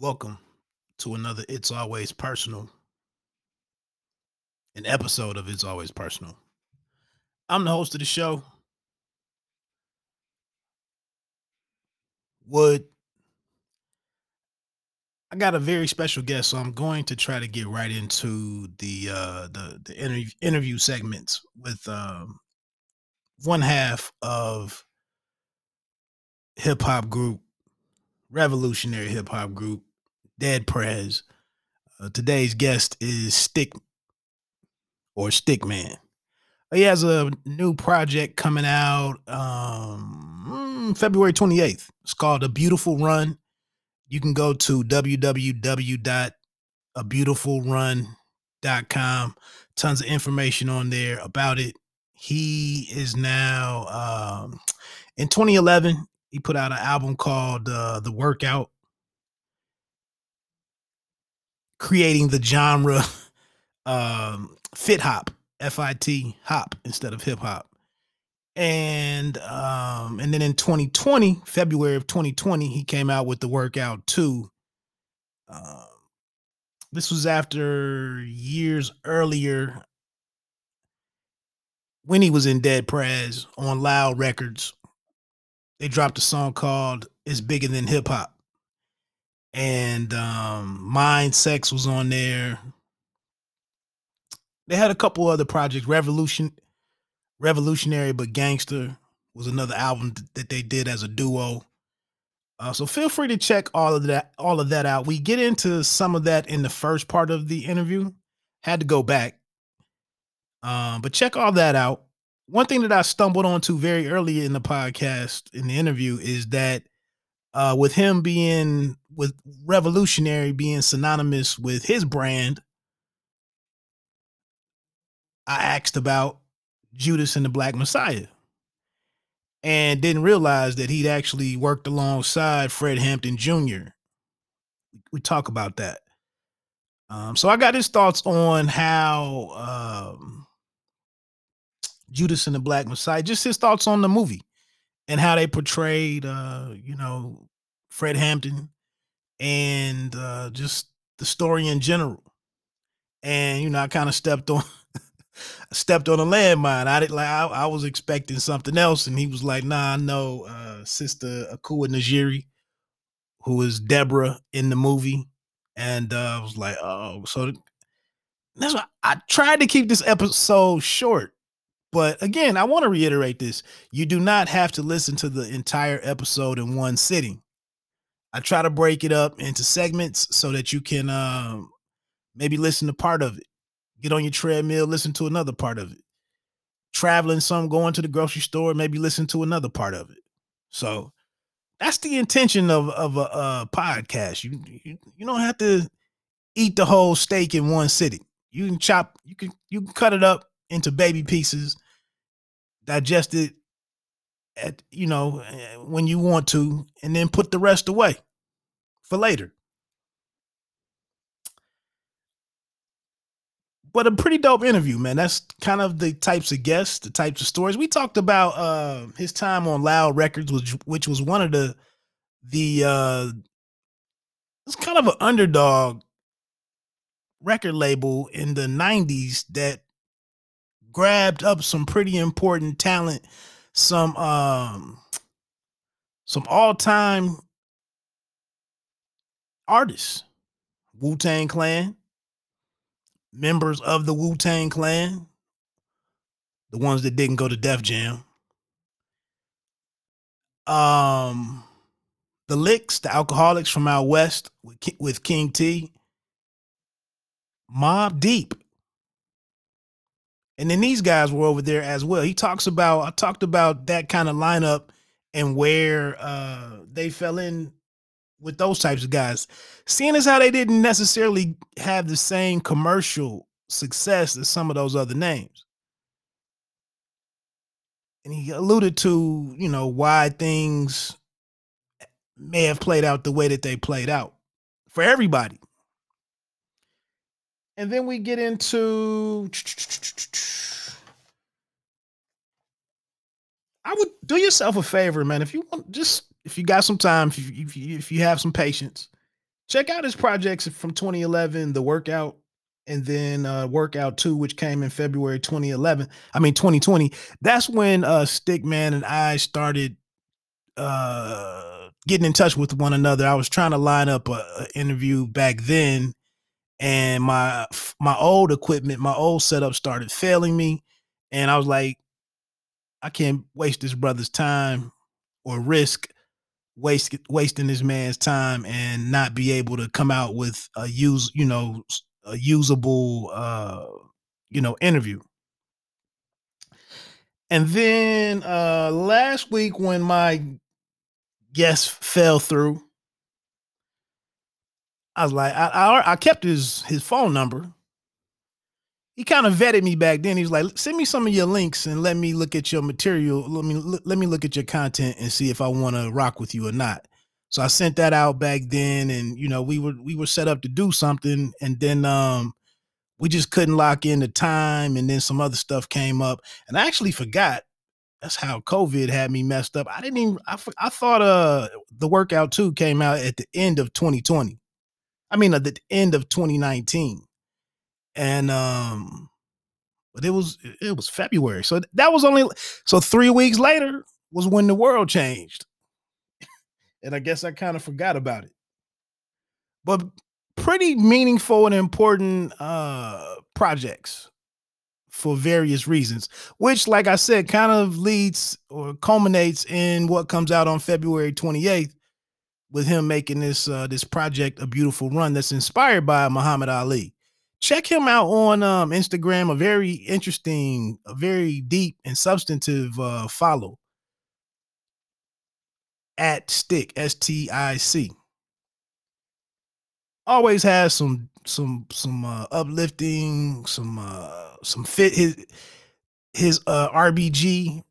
Welcome to another It's Always Personal, an episode of It's Always Personal. I'm the host of the show, Wood. I got a very special guest, so I'm going to try to get right into the uh, the the interview interview segments with um, one half of hip hop group, revolutionary hip hop group, Dead Prez. Uh, today's guest is Stic or Stic.man. He has a new project coming out um, February 28th. It's called A Beautiful Run. You can go to www.abeautifulrun.com. Tons of information on there about it. He is now um, in 2011. He put out an album called uh, The Workout, creating the genre um, fit hop, F I T hop instead of hip hop. And um, and then in 2020, February of 2020, he came out with the Workout 2. Um, this was after years earlier when he was in Dead Prez on Loud Records. They dropped a song called It's Bigger Than Hip Hop. And um Mind Sex was on there. They had a couple other projects. Revolution Revolutionary but Gangster was another album th- that they did as a duo. Uh, so feel free to check all of that all of that out. We get into some of that in the first part of the interview. Had to go back. Um, but check all that out. One thing that I stumbled onto very early in the podcast in the interview is that uh, with him being with revolutionary being synonymous with his brand, I asked about Judas and the Black Messiah and didn't realize that he'd actually worked alongside Fred Hampton Jr. We talk about that. Um, so I got his thoughts on how um, Judas and the Black Messiah, just his thoughts on the movie and how they portrayed, uh, you know, Fred Hampton and uh, just the story in general. And you know, I kind of stepped on stepped on a landmine. I didn't like I, I, was expecting something else, and he was like, "Nah, I know uh, Sister Akua Njeri, who is Deborah in the movie," and uh, I was like, "Oh, so that's why I tried to keep this episode short." But again, I want to reiterate this: you do not have to listen to the entire episode in one sitting. I try to break it up into segments so that you can um, maybe listen to part of it get on your treadmill, listen to another part of it. Traveling some, going to the grocery store, maybe listen to another part of it. So that's the intention of of a, a podcast. You, you you don't have to eat the whole steak in one sitting. You can chop, you can you can cut it up into baby pieces, digest it at you know eh, when you want to, and then put the rest away for later. but a pretty dope interview, man. That's kind of the types of guests, the types of stories. We talked about uh his time on Loud Records, which which was one of the the uh it's kind of an underdog record label in the 90s that grabbed up some pretty important talent, some um some all-time artists. Wu-Tang Clan, members of the Wu Tang Clan, the ones that didn't go to Def Jam. Um, the Liks, the Alkaholiks from out west with, with King T, Mobb Deep, and then these guys were over there as well. He talks about I talked about that kind of lineup and where uh, they fell in with those types of guys. Seeing as how they didn't necessarily have the same commercial success as some of those other names. And he alluded to, you know, why things may have played out the way that they played out for everybody. And then we get into I would do yourself a favor, man. If you want just if you got some time, if you, if you, if you have some patience, check out his projects from 2011, The Workout, and then uh, Workout 2, which came in February 2011. I mean 2020. That's when uh Stic.man and I started uh getting in touch with one another. I was trying to line up a, a interview back then, and my my old equipment, my old setup started failing me, and I was like, I can't waste this brother's time or risk waste wasting this man's time and not be able to come out with a use you know a usable uh you know interview. And then uh last week when my guest fell through i was like i i, I kept his his phone number he kind of vetted me back then. He was like, "Send me some of your links and let me look at your material. Let me let me look at your content and see if I want to rock with you or not." So I sent that out back then, and you know we were we were set up to do something, and then um we just couldn't lock in the time, and then some other stuff came up, and I actually forgot. That's how COVID had me messed up. I didn't even I I thought uh the workout two came out at the end of 2020. I mean at the end of 2019 and um but it was it was February. So that was only so 3 weeks later was when the world changed. and I guess I kind of forgot about it. But pretty meaningful and important uh projects for various reasons, which like I said kind of leads or culminates in what comes out on February 28th with him making this uh this project a beautiful run that's inspired by Muhammad Ali check him out on um, Instagram. A very interesting, a very deep and substantive uh, follow at Stic S T I C. Always has some some some uh, uplifting, some uh, some fit his his uh, RBG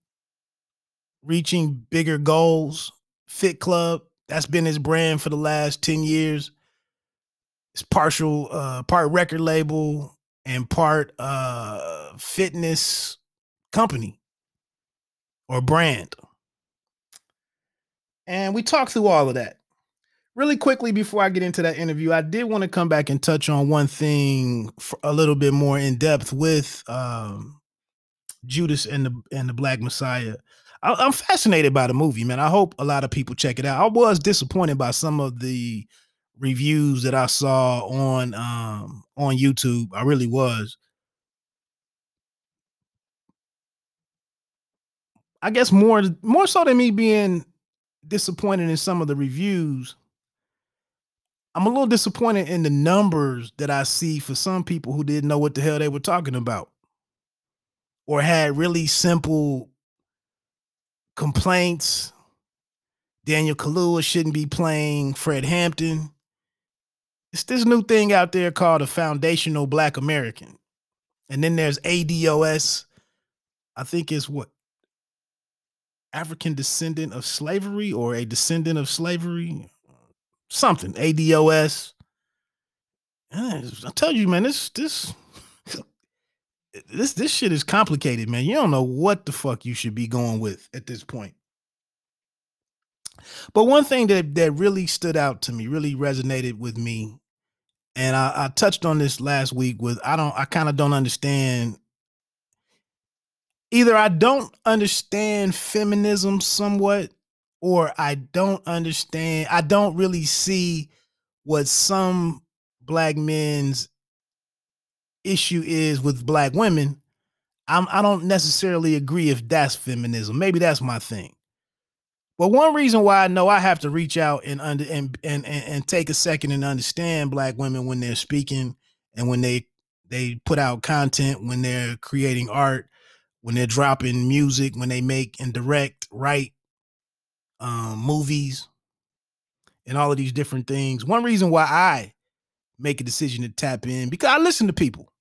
reaching bigger goals. Fit Club that's been his brand for the last ten years it's partial uh part record label and part uh fitness company or brand. And we talked through all of that. Really quickly before I get into that interview, I did want to come back and touch on one thing a little bit more in depth with um, Judas and the and the Black Messiah. I, am fascinated by the movie, man. I hope a lot of people check it out. I was disappointed by some of the reviews that I saw on um on YouTube. I really was. I guess more more so than me being disappointed in some of the reviews. I'm a little disappointed in the numbers that I see for some people who didn't know what the hell they were talking about or had really simple complaints. Daniel Kaluuya shouldn't be playing Fred Hampton it's this new thing out there called a foundational black American. And then there's ADOS. I think it's what African descendant of slavery or a descendant of slavery. Something. ADOS. I tell you, man, this this this this shit is complicated, man. You don't know what the fuck you should be going with at this point. But one thing that that really stood out to me, really resonated with me, and I, I touched on this last week with I don't I kind of don't understand either I don't understand feminism somewhat or I don't understand I don't really see what some black men's issue is with black women. I'm I don't necessarily agree if that's feminism. Maybe that's my thing. But one reason why I know I have to reach out and under and, and and and take a second and understand black women when they're speaking and when they they put out content, when they're creating art, when they're dropping music, when they make and direct, write um, movies, and all of these different things. One reason why I make a decision to tap in because I listen to people.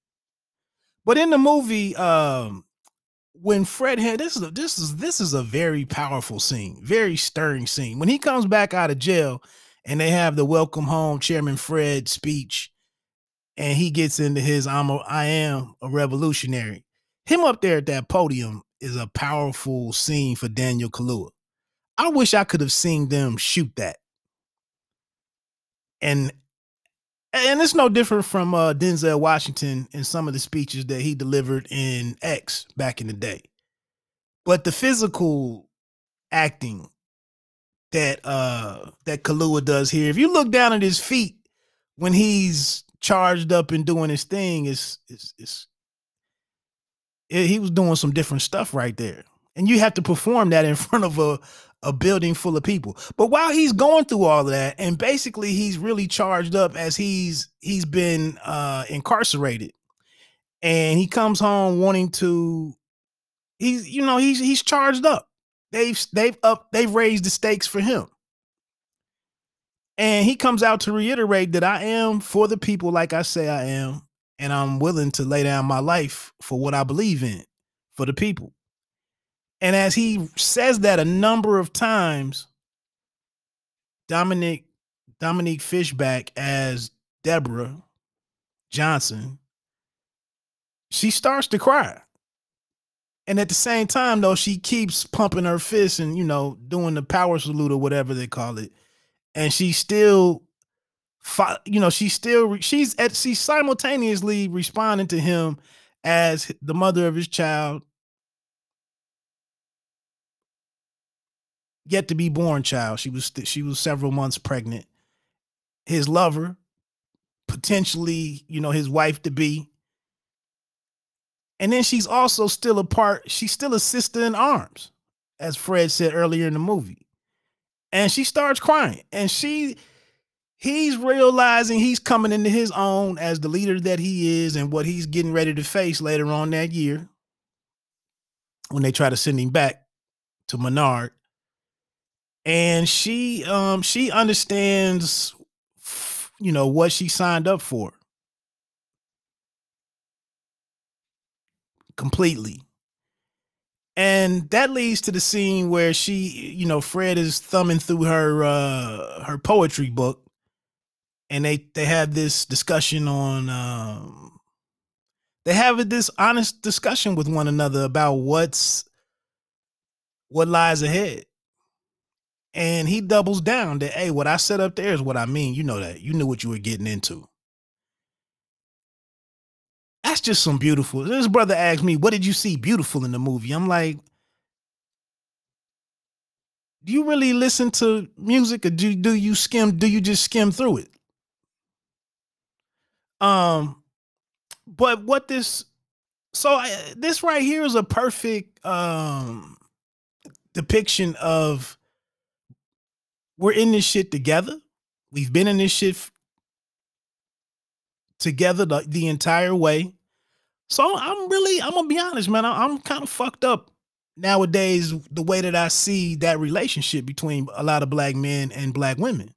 But in the movie, um, when Fred had this is a, this is this is a very powerful scene, very stirring scene. When he comes back out of jail and they have the welcome home Chairman Fred speech, and he gets into his I'm a, I am a revolutionary. Him up there at that podium is a powerful scene for Daniel Kaluuya. I wish I could have seen them shoot that. And and it's no different from uh, Denzel Washington in some of the speeches that he delivered in X back in the day. But the physical acting that uh that Kaluuya does here, if you look down at his feet when he's charged up and doing his thing, is is is he was doing some different stuff right there. And you have to perform that in front of a a building full of people. But while he's going through all of that, and basically he's really charged up as he's he's been uh incarcerated, and he comes home wanting to he's you know he's he's charged up. They've they've up they've raised the stakes for him. And he comes out to reiterate that I am for the people like I say I am, and I'm willing to lay down my life for what I believe in for the people. And as he says that a number of times, Dominic Dominique Fishback as Deborah Johnson, she starts to cry. And at the same time, though, she keeps pumping her fists and, you know, doing the power salute or whatever they call it. And she still, you know, she's still, she's at, she's simultaneously responding to him as the mother of his child yet to be born child. She was she was several months pregnant. His lover, potentially, you know, his wife to be. And then she's also still a part, she's still a sister in arms, as Fred said earlier in the movie. And she starts crying. And she he's realizing he's coming into his own as the leader that he is and what he's getting ready to face later on that year when they try to send him back to Menard and she um she understands you know what she signed up for. Completely. And that leads to the scene where she you know fred is thumbing through her uh her poetry book. And they they have this discussion on um they have this honest discussion with one another about what's what lies ahead and he doubles down that, hey, what I said up there is what I mean. You know that. You knew what you were getting into. That's just some beautiful. This brother asked me, what did you see beautiful in the movie? I'm like, do you really listen to music or do, do you skim, do you just skim through it? Um, but what this, so I, this right here is a perfect um depiction of we're in this shit together. We've been in this shit f- together the, the, entire way. So I'm really, I'm gonna be honest, man. I, I'm kind of fucked up nowadays the way that I see that relationship between a lot of black men and black women.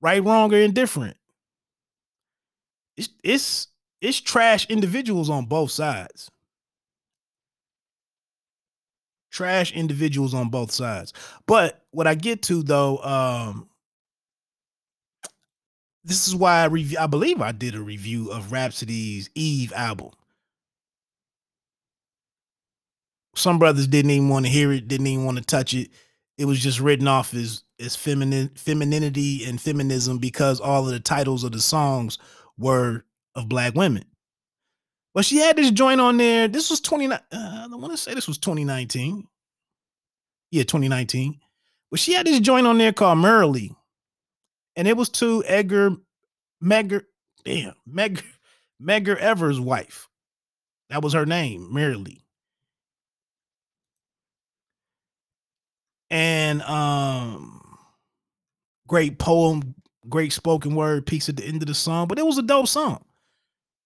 Right, wrong, or indifferent. It's it's it's trash individuals on both sides trash individuals on both sides. But what I get to though, um, this is why I review. I believe I did a review of Rapsody's Eve album. Some brothers didn't even want to hear it, didn't even want to touch it. It was just written off as as feminine femininity and feminism because all of the titles of the songs were of black women. But she had this joint on there. This was 29. Uh, I want to say this was 2019. Yeah, 2019. But she had this joint on there called Myrlie. And it was to Edgar Medgar, damn, Medgar, Medgar Evers' wife. That was her name, Myrlie. And um great poem, great spoken word piece at the end of the song, but it was a dope song.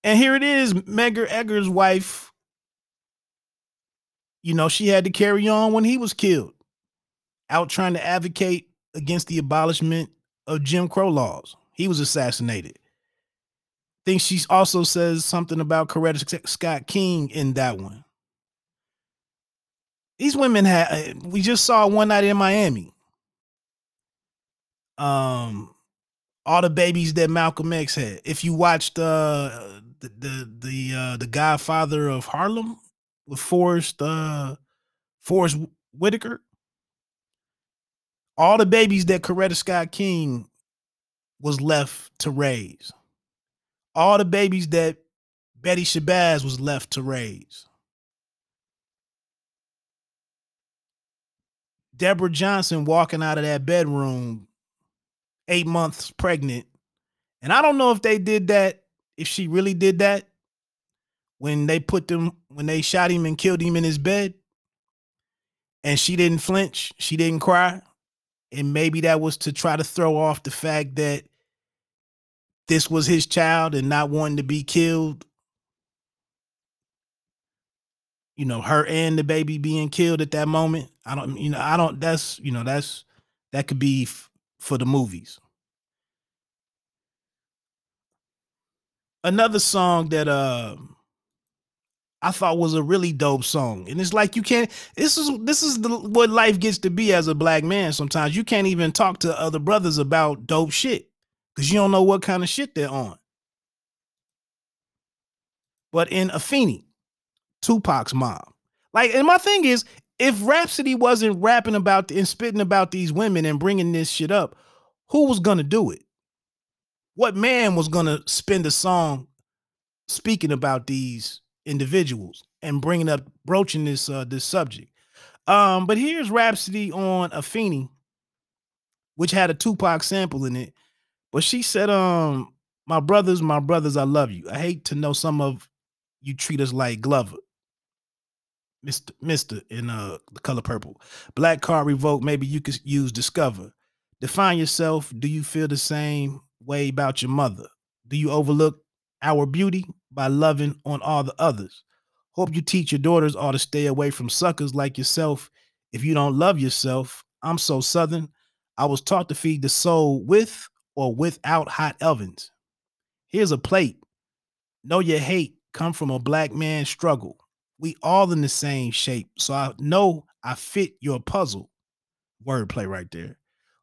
And here it is, Medgar Evers' wife. You know, she had to carry on when he was killed, out trying to advocate against the abolishment of Jim Crow laws. He was assassinated. I think she also says something about Coretta Scott King in that one. These women had we just saw one night in Miami. Um all the babies that Malcolm X had. If you watched uh the the the uh the Godfather of Harlem with Forest uh Forest Whitaker. All the babies that Coretta Scott King was left to raise. All the babies that Betty Shabazz was left to raise. Deborah Johnson walking out of that bedroom, eight months pregnant. And I don't know if they did that, if she really did that when they put them, when they shot him and killed him in his bed. And she didn't flinch, she didn't cry. And maybe that was to try to throw off the fact that this was his child and not wanting to be killed. You know her and the baby being killed at that moment. I don't you know i don't that's you know that's that could be f- for the movies. Another song that uh I thought was a really dope song. And it's like you can't this is this is the, what life gets to be as a black man sometimes. You can't even talk to other brothers about dope shit cuz you don't know what kind of shit they're on. But in Afeni, Tupac's mom. Like, and my thing is, if Rapsody wasn't rapping about and spitting about these women and bringing this shit up, who was gonna do it? What man was gonna spend a song speaking about these individuals and bringing up broaching this uh this subject? Um, but here's Rapsody on Afeni, which had a Tupac sample in it. But she said, um, my brothers, my brothers, I love you. I hate to know some of you treat us like Glover. Mr. Mister in uh the color purple. Black card revoked. Maybe you could use discover. Define yourself. Do you feel the same way about your mother? Do you overlook our beauty by loving on all the others? Hope you teach your daughters all to stay away from suckers like yourself. If you don't love yourself, I'm so southern. I was taught to feed the soul with or without hot ovens. Here's a plate. Know your hate come from a black man's struggle we all in the same shape. So I know I fit your puzzle. Wordplay right there.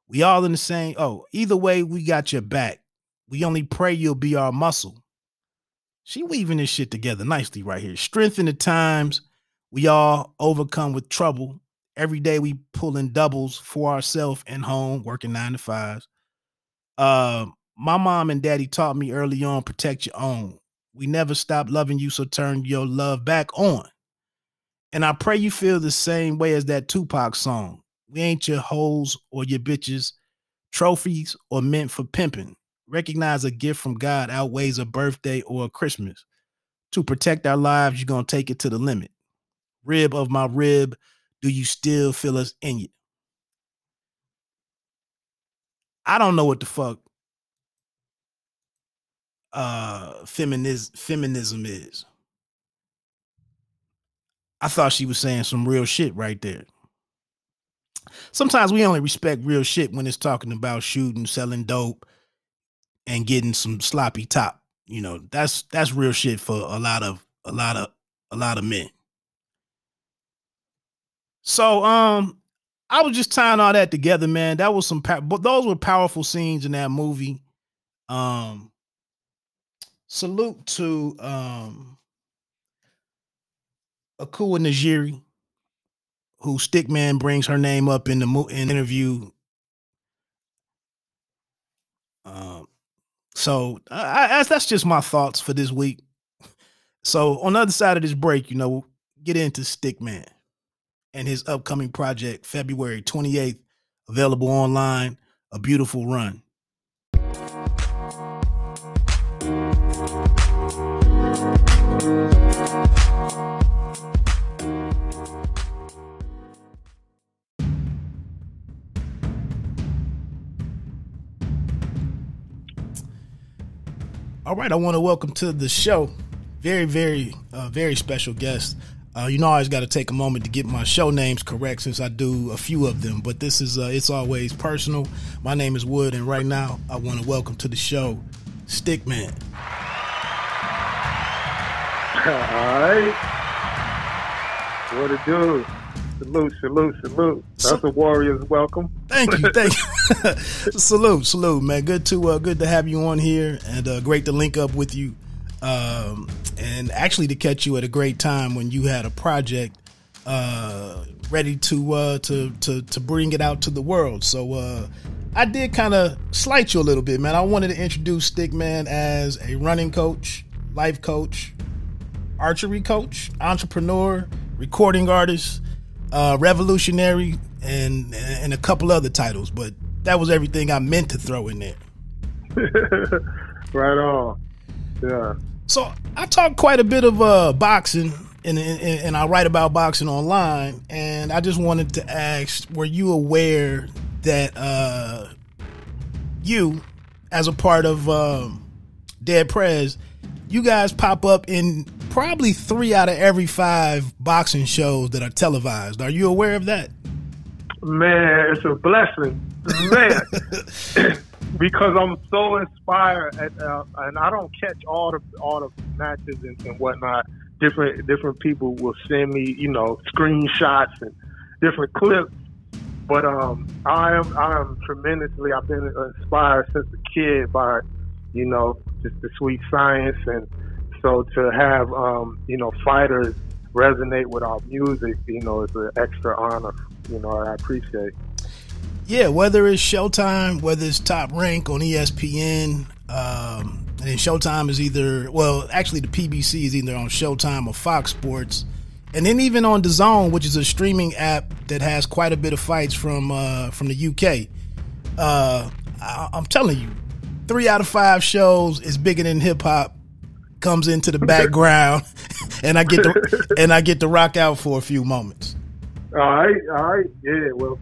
We all in the same. Oh, either way, we got your back. We only pray you'll be our muscle. She weaving this shit together nicely right here. Strength in the times. We all overcome with trouble. Every day we pulling doubles for ourselves and home, working nine to fives. Uh, my mom and daddy taught me early on protect your own. We never stop loving you, so turn your love back on. And I pray you feel the same way as that Tupac song. We ain't your hoes or your bitches, trophies or meant for pimping. Recognize a gift from God outweighs a birthday or a Christmas. To protect our lives, you're going to take it to the limit. Rib of my rib, do you still feel us in you? I don't know what the fuck uh feminism feminism is. I thought she was saying some real shit right there. Sometimes we only respect real shit when it's talking about shooting, selling dope, and getting some sloppy top. You know, that's that's real shit for a lot of a lot of a lot of men. So um I was just tying all that together, man. That was some but those were powerful scenes in that movie. Um salute to um Akua Njeri, who Stic.man brings her name up in the mo- in interview. Um, so I, I, that's just my thoughts for this week. So on the other side of this break, you know, get into Stic.man and his upcoming project, February 28th, available online. A beautiful run. All right, I want to welcome to the show very, very, uh, very special guest. Uh, you know, I always got to take a moment to get my show names correct since I do a few of them. But this is uh, it's always personal. My name is Wood, and right now I want to welcome to the show Stic.man. All right, what it do? Salute, salute, salute. That's a warrior's welcome. Thank you, thank you. salute, salute, man. Good to uh, good to have you on here, and uh, great to link up with you. Um, and actually to catch you at a great time when you had a project uh, ready to uh, to to to bring it out to the world. So uh, I did kind of slight you a little bit, man. I wanted to introduce Stic.man as a running coach, life coach, archery coach, entrepreneur, recording artist, uh, revolutionary, and and a couple other titles. But that was everything I meant to throw in there. right on. Yeah. So I talk quite a bit of uh, boxing, and, and, and I write about boxing online. And I just wanted to ask: Were you aware that uh, you, as a part of um, Dead Prez, you guys pop up in probably three out of every five boxing shows that are televised. Are you aware of that? Man, it's a blessing, man. because I'm so inspired, and, uh, and I don't catch all the all the matches and, and whatnot. Different different people will send me, you know, screenshots and different clips. But um, I am I am tremendously. I've been inspired since a kid by, you know, just the sweet science, and so to have um, you know fighters resonate with our music, you know, is an extra honor. You know, I appreciate. Yeah, whether it's Showtime, whether it's Top Rank on ESPN, um, and then Showtime is either well, actually the PBC is either on Showtime or Fox Sports, and then even on DAZN, which is a streaming app that has quite a bit of fights from uh, from the UK. Uh, I, I'm telling you, three out of five shows is bigger than hip hop comes into the background, and I get to and I get to rock out for a few moments. All right, all right, yeah. Well,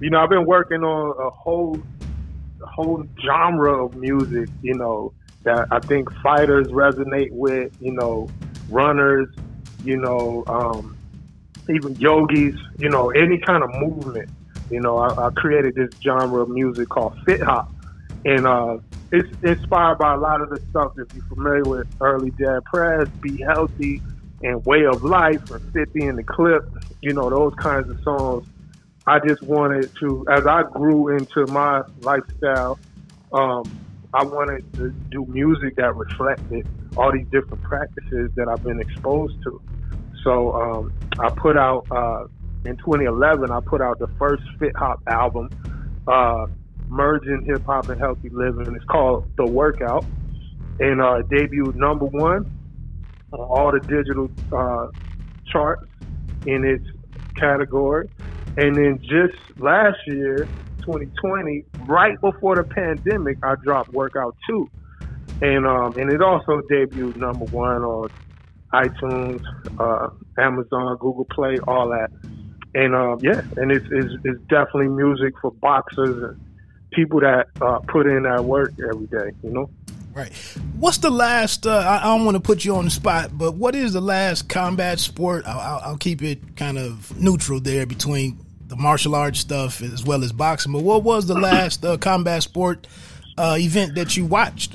you know, I've been working on a whole a whole genre of music. You know, that I think fighters resonate with. You know, runners. You know, um, even yogis. You know, any kind of movement. You know, I, I created this genre of music called fit hop, and uh, it's inspired by a lot of the stuff. If you're familiar with early Dead Prez, Be Healthy, and Way of Life, or 50 in the Clip, you know, those kinds of songs. I just wanted to, as I grew into my lifestyle, um, I wanted to do music that reflected all these different practices that I've been exposed to. So um, I put out uh, in 2011. I put out the first Fit Hop album. Uh, merging hip hop and healthy living. It's called The Workout, and uh, debuted number one on all the digital uh, charts in its category. And then just last year, 2020, right before the pandemic, I dropped Workout Two, and um, and it also debuted number one on iTunes, uh, Amazon, Google Play, all that. And um, yeah, and it's, it's, it's definitely music for boxers and people that uh, put in that work every day, you know? Right. What's the last? Uh, I, I, don't want to put you on the spot, but what is the last combat sport? I'll, I'll, I'll, keep it kind of neutral there between the martial arts stuff as well as boxing. But what was the last uh, combat sport uh, event that you watched,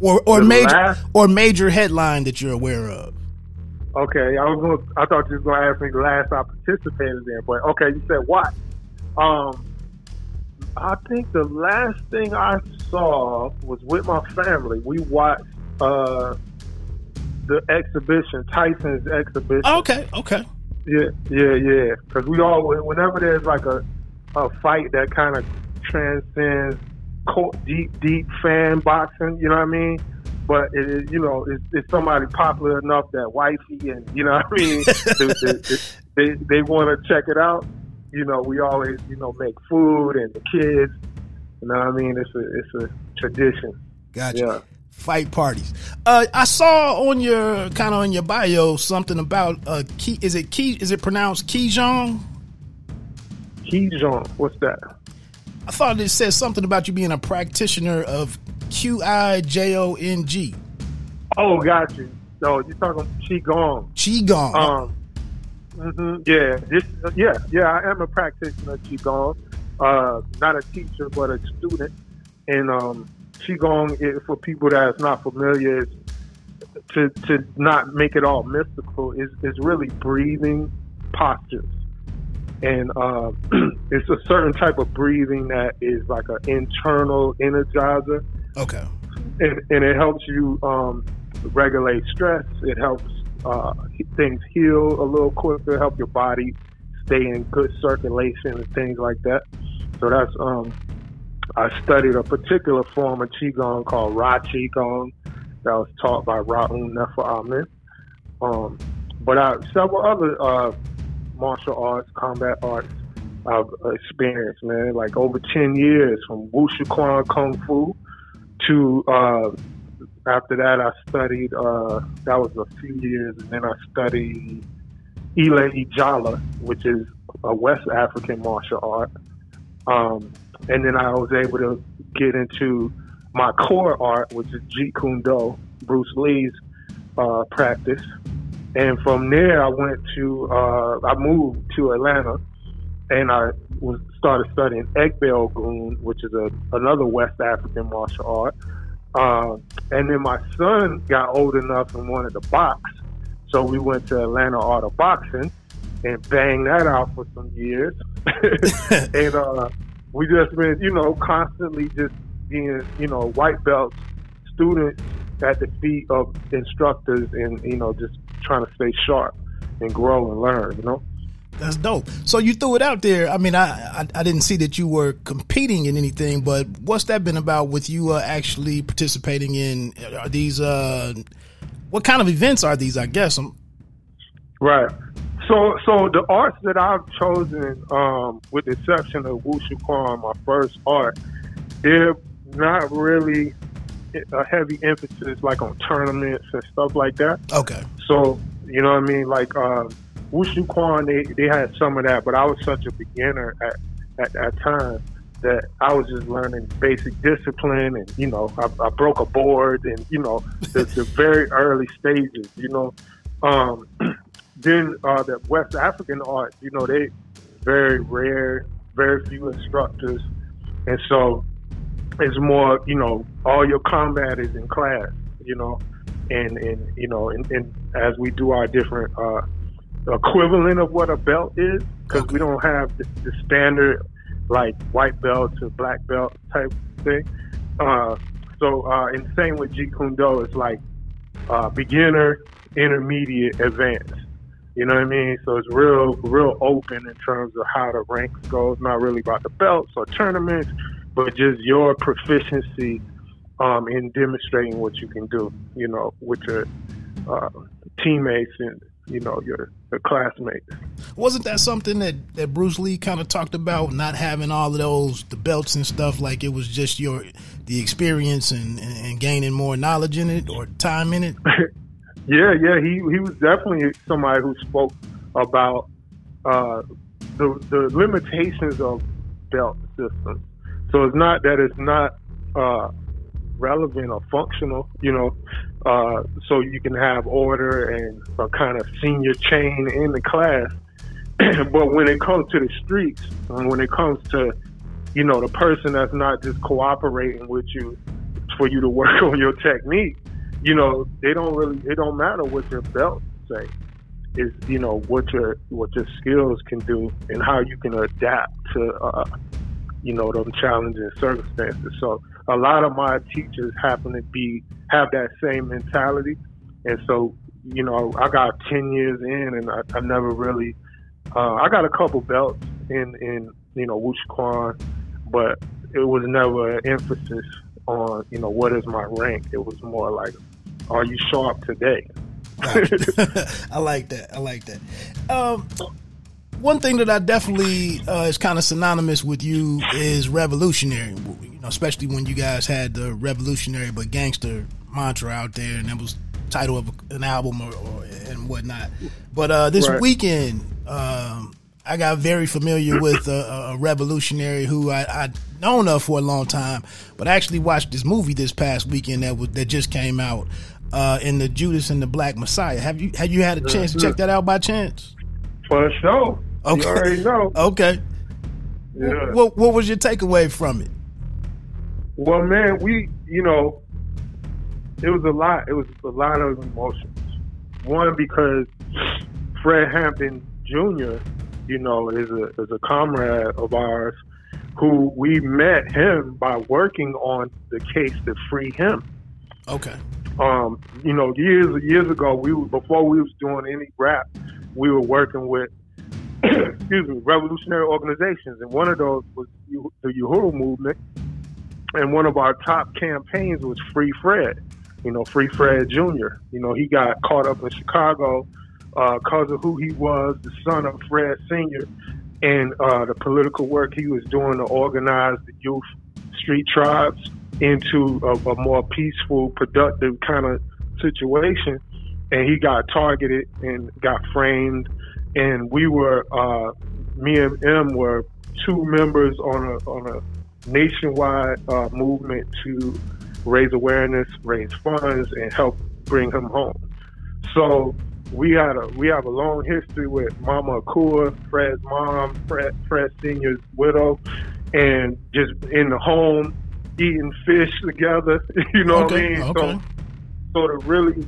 or or the major last? or major headline that you're aware of? Okay, I was going. I thought you were going to ask me the last I participated in, but okay, you said what? Um, I think the last thing I saw was with my family. We watched uh, the exhibition, Tyson's exhibition. Okay, okay. Yeah, yeah, yeah. Because we all, whenever there's like a a fight that kind of transcends deep, deep fan boxing, you know what I mean? But it is, you know, it's, it's somebody popular enough that wifey and you know what I mean. they, they, they want to check it out you know, we always, you know, make food and the kids. You know what I mean? It's a it's a tradition. Gotcha. Yeah. Fight parties. Uh, I saw on your kind of on your bio something about uh, key. Is it key? Is it pronounced Kijong? Kijong. What's that? I thought it said something about you being a practitioner of Q I J O N G. Oh, got you. So you're talking Qigong. Qigong. Um, Mm-hmm. Yeah, this, yeah, yeah. I am a practitioner of qigong, uh, not a teacher but a student. And um, qigong, is, for people that's not familiar, is to to not make it all mystical. is is really breathing postures, and uh, it's a certain type of breathing that is like an internal energizer. Okay, and, and it helps you um, regulate stress. It helps uh, things heal a little quicker, help your body stay in good circulation and things like that. So that's um, I studied a particular form of qigong called Ra Qigong that was taught by Ra'un Nefer Amen. Um, but I, several other uh, martial arts, combat arts, I've experienced, man. Like over 10 years from Wushu Quan Kung Fu to, uh, after that, I studied, uh, that was a few years, and then I studied Ile Ijala, which is a West African martial art. Um, and then I was able to get into my core art, which is Jeet Kune Do, Bruce Lee's uh, practice. And from there, I went to, uh, I moved to Atlanta and I was started studying Egbel Gun, which is a, another West African martial art. Uh, and then my son got old enough and wanted to box. So we went to Atlanta Art of Boxing and banged that out for some years. and uh, we just been, you know, constantly just being, you know, white belts, students at the feet of instructors and, you know, just trying to stay sharp and grow and learn, you know? That's dope. So you threw it out there. I mean, I, I, I didn't see that you were competing in anything, but what's that been about with you uh, actually participating in? Are these uh, what kind of events are these? I guess. I'm... Right. So, so the arts that I've chosen, um, with the exception of Wushu Quan, my first art, they're not really a heavy emphasis like on tournaments and stuff like that. Okay. So, you know what I mean? Like, um, Wushu Quan, they, they had some of that, but I was such a beginner at, at that time that I was just learning basic discipline and, you know, I, I broke a board and, you know, the, the very early stages, you know. Um, then uh, the West African art, you know, they very rare, very few instructors. And so it's more, you know, all your combat is in class, you know, and, and you know, and, and as we do our different uh, equivalent of what a belt is, because okay. we don't have the, the, standard like white belt to black belt type thing. Uh, so, uh, and same with Jeet Kune Do, it's like uh, beginner, intermediate, advanced. You know what I mean? So it's real, real open in terms of how the ranks go. It's not really about the belts or tournaments, but just your proficiency um, in demonstrating what you can do. You know, with your uh, teammates and you know your, your classmates. Wasn't that something that, that Bruce Lee kind of talked about? Not having all of those the belts and stuff. Like it was just your the experience and, and, and gaining more knowledge in it or time in it. Yeah, yeah, he he was definitely somebody who spoke about uh, the the limitations of belt systems. So it's not that it's not uh, relevant or functional, you know. Uh, so you can have order and a kind of senior chain in the class, but when it comes to the streets, when it comes to you know the person that's not just cooperating with you for you to work on your technique you know, they don't really, it don't matter what your belt say. Is you know what your what your skills can do and how you can adapt to uh, you know those challenging circumstances. So a lot of my teachers happen to be have that same mentality, and so you know I got ten years in and I, I never really uh, I got a couple belts in in you know Wushu Quan, but it was never an emphasis on you know what is my rank. It was more like are you sharp today? I like that. I like that. Um, one thing that I definitely uh, is kind of synonymous with you is revolutionary. You know, especially when you guys had the revolutionary but gangster mantra out there, and that was title of an album or, or and whatnot. But uh, this right. weekend, um, I got very familiar with a, a revolutionary who I, I known of for a long time, but I actually watched this movie this past weekend that was, that just came out uh, in the Judas and the Black Messiah. Have you have you had a chance to check that out by chance? For sure. Okay. You already know. okay. Yeah. What What was your takeaway from it? Well, man, we you know, it was a lot. It was a lot of emotions. One because Fred Hampton Jr. You know is a is a comrade of ours who we met him by working on the case to free him. Okay. Um, you know, years years ago, we were, before we was doing any rap, we were working with excuse me, revolutionary organizations, and one of those was the Uhuru movement. And one of our top campaigns was Free Fred, you know, Free Fred Jr. You know, he got caught up in Chicago because uh, of who he was, the son of Fred Sr., and uh, the political work he was doing to organize the youth street tribes into a, a more peaceful, productive kind of situation. And he got targeted and got framed. And we were, uh, me and M were two members on a on a nationwide uh, movement to raise awareness, raise funds, and help bring him home. So we had a we have a long history with Mama Akua, Fred's mom, Fred Fred Senior's widow, and just in the home eating fish together. You know okay, what I mean? Okay. So, so to really,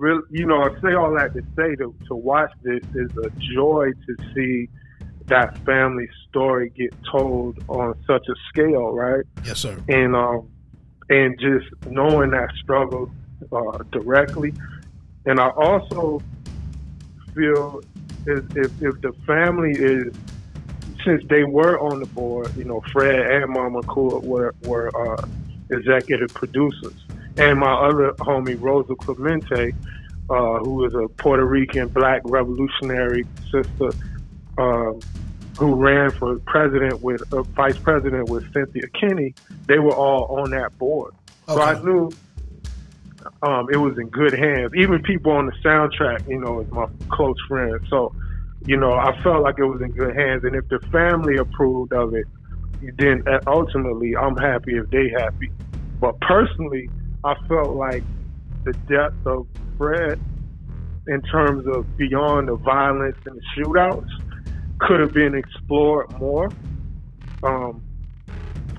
really, you know, I say all that to say to to watch this is a joy to see that family story get told on such a scale, right? Yes, sir. And um, and just knowing that struggle uh, directly and I also feel if, if, if the family is, since they were on the board, you know, Fred and Mama Akua were, were uh, executive producers. And my other homie, Rosa Clemente, uh, who is a Puerto Rican black revolutionary sister, uh, who ran for president with uh, vice president with Cynthia McKinney, they were all on that board. Okay. So I knew um, it was in good hands. Even people on the soundtrack, you know, is my close friend. So, you know, I felt like it was in good hands. And if the family approved of it, then uh, ultimately I'm happy if they happy. But personally, I felt like the depth of Fred in terms of beyond the violence and the shootouts could have been explored more. Um,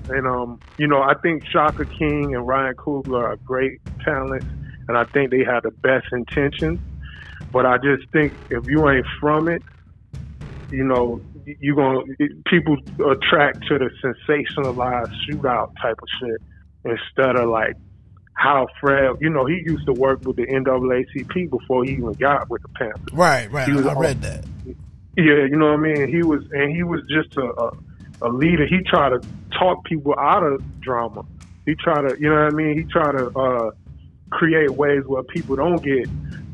and um, you know, I think Shaka King and Ryan Coogler are great talents, and I think they have the best intentions. But I just think if you ain't from it, you know, you gonna people attract to the sensationalized shootout type of shit instead of like how Fred, you know, he used to work with the NAACP before he even got with the Panthers. Right, right. He was, I read that. Yeah, you know what I mean. He was, and he was just a, a a leader. He tried to talk people out of drama. He tried to, you know what I mean? He tried to uh, create ways where people don't get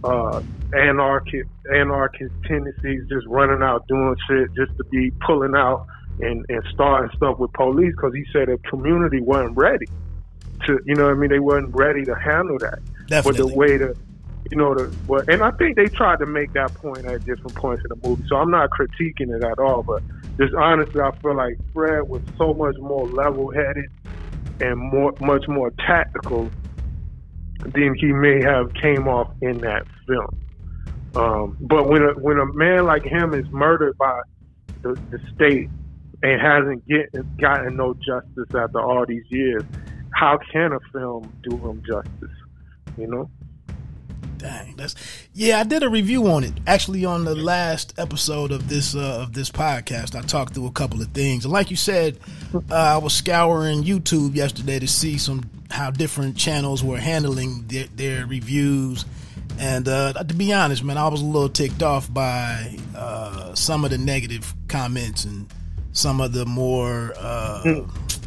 uh, anarchic anarchist tendencies, just running out doing shit just to be pulling out and, and starting stuff with police. Because he said the community wasn't ready to, you know what I mean? They weren't ready to handle that. Definitely. But the way to you know, the, but, and I think they tried to make that point at different points in the movie. So I'm not critiquing it at all, but just honestly, I feel like Fred was so much more level-headed and more, much more tactical than he may have came off in that film. Um, but when a, when a man like him is murdered by the, the state and hasn't get, gotten no justice after all these years, how can a film do him justice? You know. Dang, that's yeah. I did a review on it actually on the last episode of this uh, of this podcast. I talked through a couple of things, and like you said, uh, I was scouring YouTube yesterday to see some how different channels were handling their, their reviews. And uh, to be honest, man, I was a little ticked off by uh, some of the negative comments and some of the more uh, mm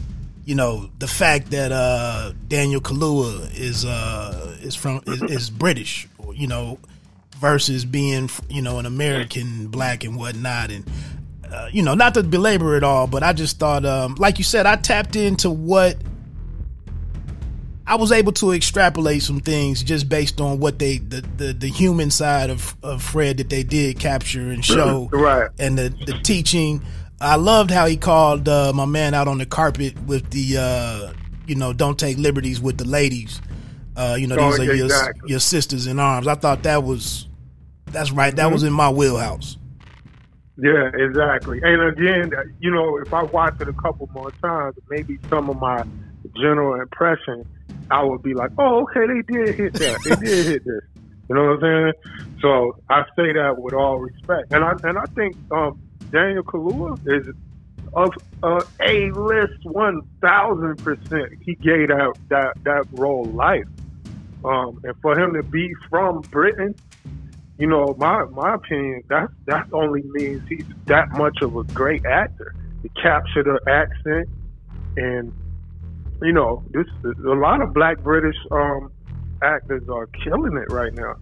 you know the fact that uh, Daniel Kaluuya is uh, is from is, is, British, you know, versus being you know an American black and whatnot, and uh, you know not to belabor it all, but I just thought, um, like you said, I tapped into what I was able to extrapolate some things just based on what they the the, the human side of, of Fred that they did capture and show, right, and the the teaching I loved how he called uh, my man out on the carpet with the, uh, you know, don't take liberties with the ladies. Uh, you know, these are exactly. your, your sisters in arms. I thought that was, that's right. That mm-hmm. was in my wheelhouse. Yeah, exactly. And again, you know, if I watch it a couple more times, maybe some of my general impression, I would be like, oh, okay, they did hit that. They did hit this. You know what I'm saying? So I say that with all respect, and I and I think um, Daniel Kaluuya is of uh, a list one thousand percent. He gave that that that role life, um, and for him to be from Britain, you know, my my opinion, that that only means he's that much of a great actor. He captured the accent, and you know, this a lot of Black British um, actors are killing it right now,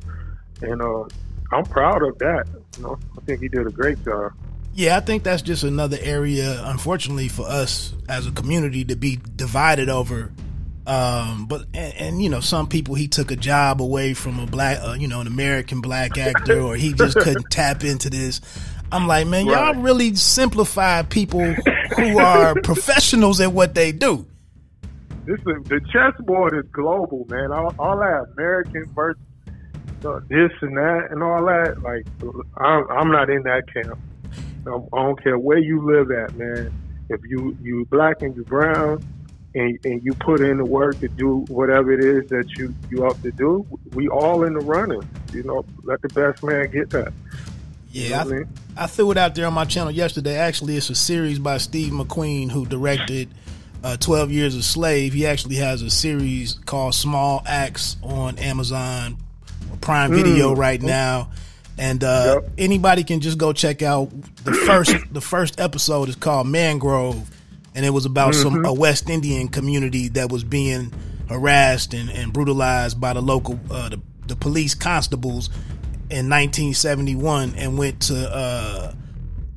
and uh, I'm proud of that. You know, I think he did a great job. Yeah, I think that's just another area, unfortunately, for us as a community to be divided over um, but and, and, you know, some people he took a job away from a black, uh, you know, an American black actor, or he just couldn't tap into this. I'm like, man, right. y'all really simplify people who are professionals at what they do. This is, the chessboard is global, man. All, all that American versus uh, this and that and all that. Like, I'm, I'm not in that camp. I don't care where you live at, man. If you you black and you brown, and, and you put in the work to do whatever it is that you you have to do, we all in the running. You know, let the best man get that. Yeah, you know I, I, mean? I, threw it out there on my channel yesterday. Actually, it's a series by Steve McQueen who directed uh, 12 Years a Slave. He actually has a series called Small Axe on Amazon Prime Video mm. right now. And uh, yep. anybody can just go check out the first the first episode is called Mangrove and it was about mm-hmm. some a West Indian community that was being harassed and, and brutalized by the local uh, the, the police constables in 1971 and went to uh,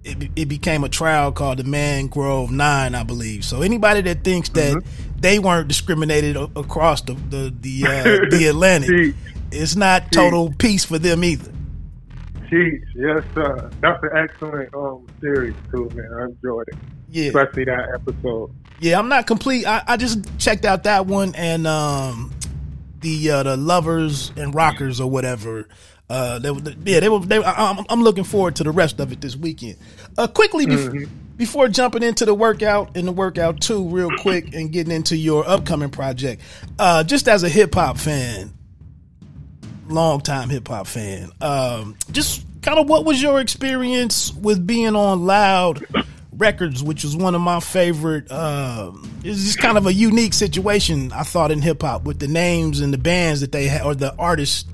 it, it became a trial called the Mangrove Nine, I believe. So anybody that thinks that mm-hmm. they weren't discriminated across the the the, uh, the Atlantic, it's not total peace for them either. Jeez, yes, sir. That's an excellent um, series too, man. I enjoyed it. Yeah. Especially that episode. Yeah, I'm not complete. I, I just checked out that one and um, the uh, the lovers and rockers or whatever. Uh, they, yeah, they were. They, I, am looking forward to the rest of it this weekend. Uh, quickly mm-hmm. before jumping into the workout and the workout two, real quick, and getting into your upcoming project. Uh, just as a hip hop fan, long time hip hop fan, um, just kind of what was your experience with being on Loud Records, which was one of my favorite. Uh, it's just kind of a unique situation I thought in hip hop with the names and the bands that they had or the artists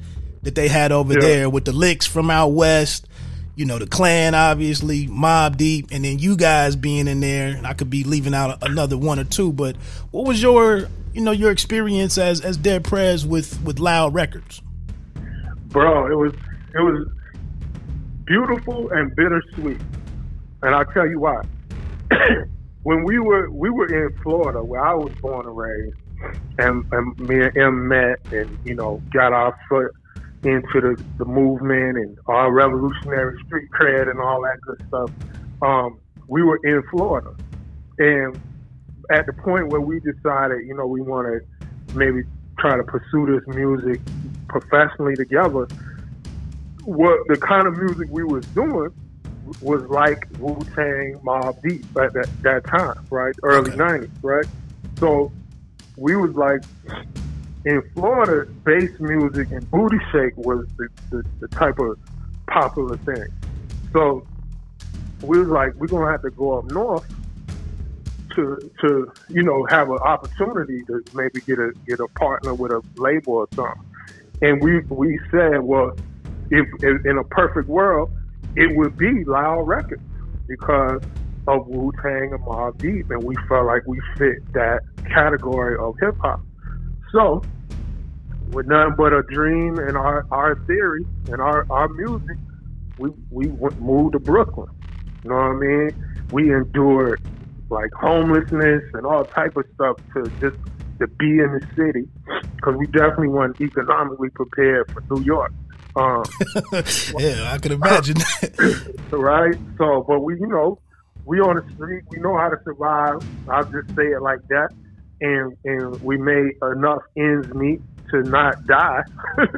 that they had over yeah. there with the Liks from out west. You know, the clan, obviously, Mobb Deep, and then you guys being in there. And I could be leaving out another one or two, but what was your, you know, your experience as as Dead Prez with with Loud Records? Bro, it was it was beautiful and bittersweet, and I'll tell you why. when we were we were in Florida, where I was born and raised, and, and me and M met, and you know, got our foot into the, the movement and our revolutionary street cred and all that good stuff. Um, we were in Florida, and at the point where we decided, you know, we want to maybe try to pursue this music professionally together, what the kind of music we was doing was like Wu Tang, Mobb Deep at that, that time, right? Early okay. '90s, right? So we was like in Florida, bass music and booty shake was the, the, the type of popular thing. So we was like, we're gonna have to go up north to to you know have an opportunity to maybe get a get a partner with a label or something. And we we said, well, if, if in a perfect world, it would be Loud Records because of Wu Tang and Mobb Deep, and we felt like we fit that category of hip hop. So, with nothing but a dream and our, our theory and our, our music, we we moved to Brooklyn. You know what I mean? We endured like homelessness and all type of stuff to just to be in the city because we definitely weren't economically prepared for New York. Um, yeah, I can imagine that. right? So, but we, you know, we on the street, we know how to survive. I'll just say it like that. And and we made enough ends meet to not die.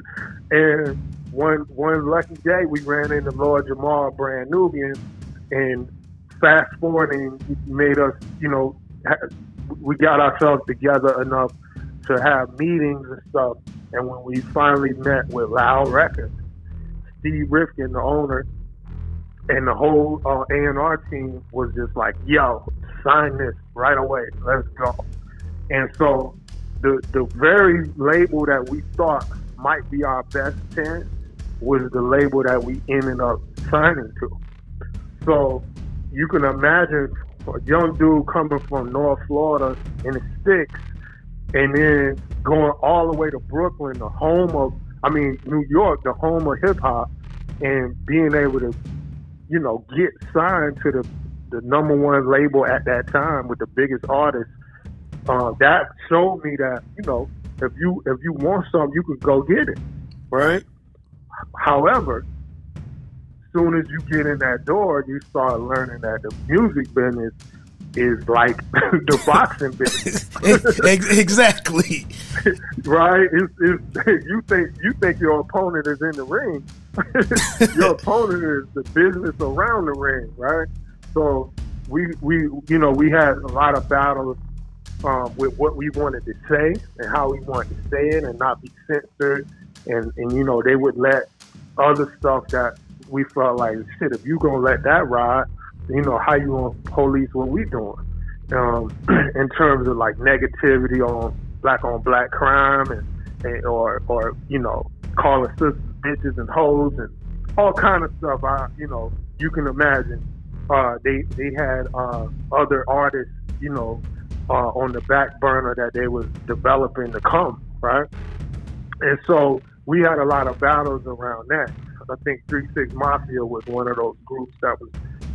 and one one lucky day, we ran into Lord Jamar Brand Nubian, and fast forwarding made us, you know, we got ourselves together enough to have meetings and stuff. And when we finally met with Loud Records, Steve Rifkin, the owner, and the whole uh, A&R team was just like, yo, sign this right away. Let's go. And so the, the very label that we thought might be our best chance was the label that we ended up signing to. So you can imagine a young dude coming from North Florida in the sticks and then going all the way to Brooklyn, the home of, I mean, New York, the home of hip hop, and being able to, you know, get signed to the, the number one label at that time with the biggest artists. Uh, that showed me that, you know, if you if you want something, you can go get it, right? However, soon as you get in that door, you start learning that the music business is like the boxing business. exactly. right? It's, it's, you think you think your opponent is in the ring. your opponent is the business around the ring, right? So we we you know we had a lot of battles um, with what we wanted to say and how we wanted to say it and not be censored and and you know they would let other stuff that we felt like shit if you gonna let that ride you know, how you gonna police what we doing? Um, in terms of like negativity on black on black crime and, and or or you know calling sisters bitches and hoes and all kind of stuff. I you know you can imagine uh, they they had uh, other artists you know uh, on the back burner that they was developing to come right, and so we had a lot of battles around that. I think Three Six Mafia was one of those groups that was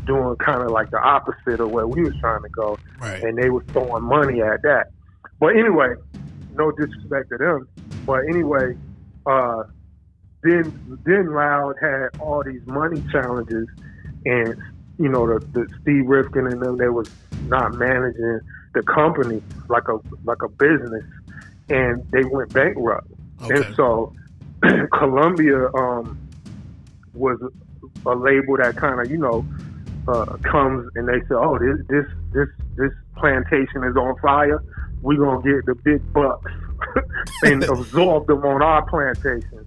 doing kind of like the opposite of where we was trying to go, right. and they was throwing money at that. But anyway, no disrespect to them. But anyway, uh, then then Loud had all these money challenges, and you know the, the Steve Rifkin and them they was not managing the company like a like a business, and they went bankrupt. Okay. And so Columbia um, was a label that kind of you know uh, comes and they say, "Oh, this this this this plantation is on fire. We're gonna get the big bucks and absorb them on our plantation."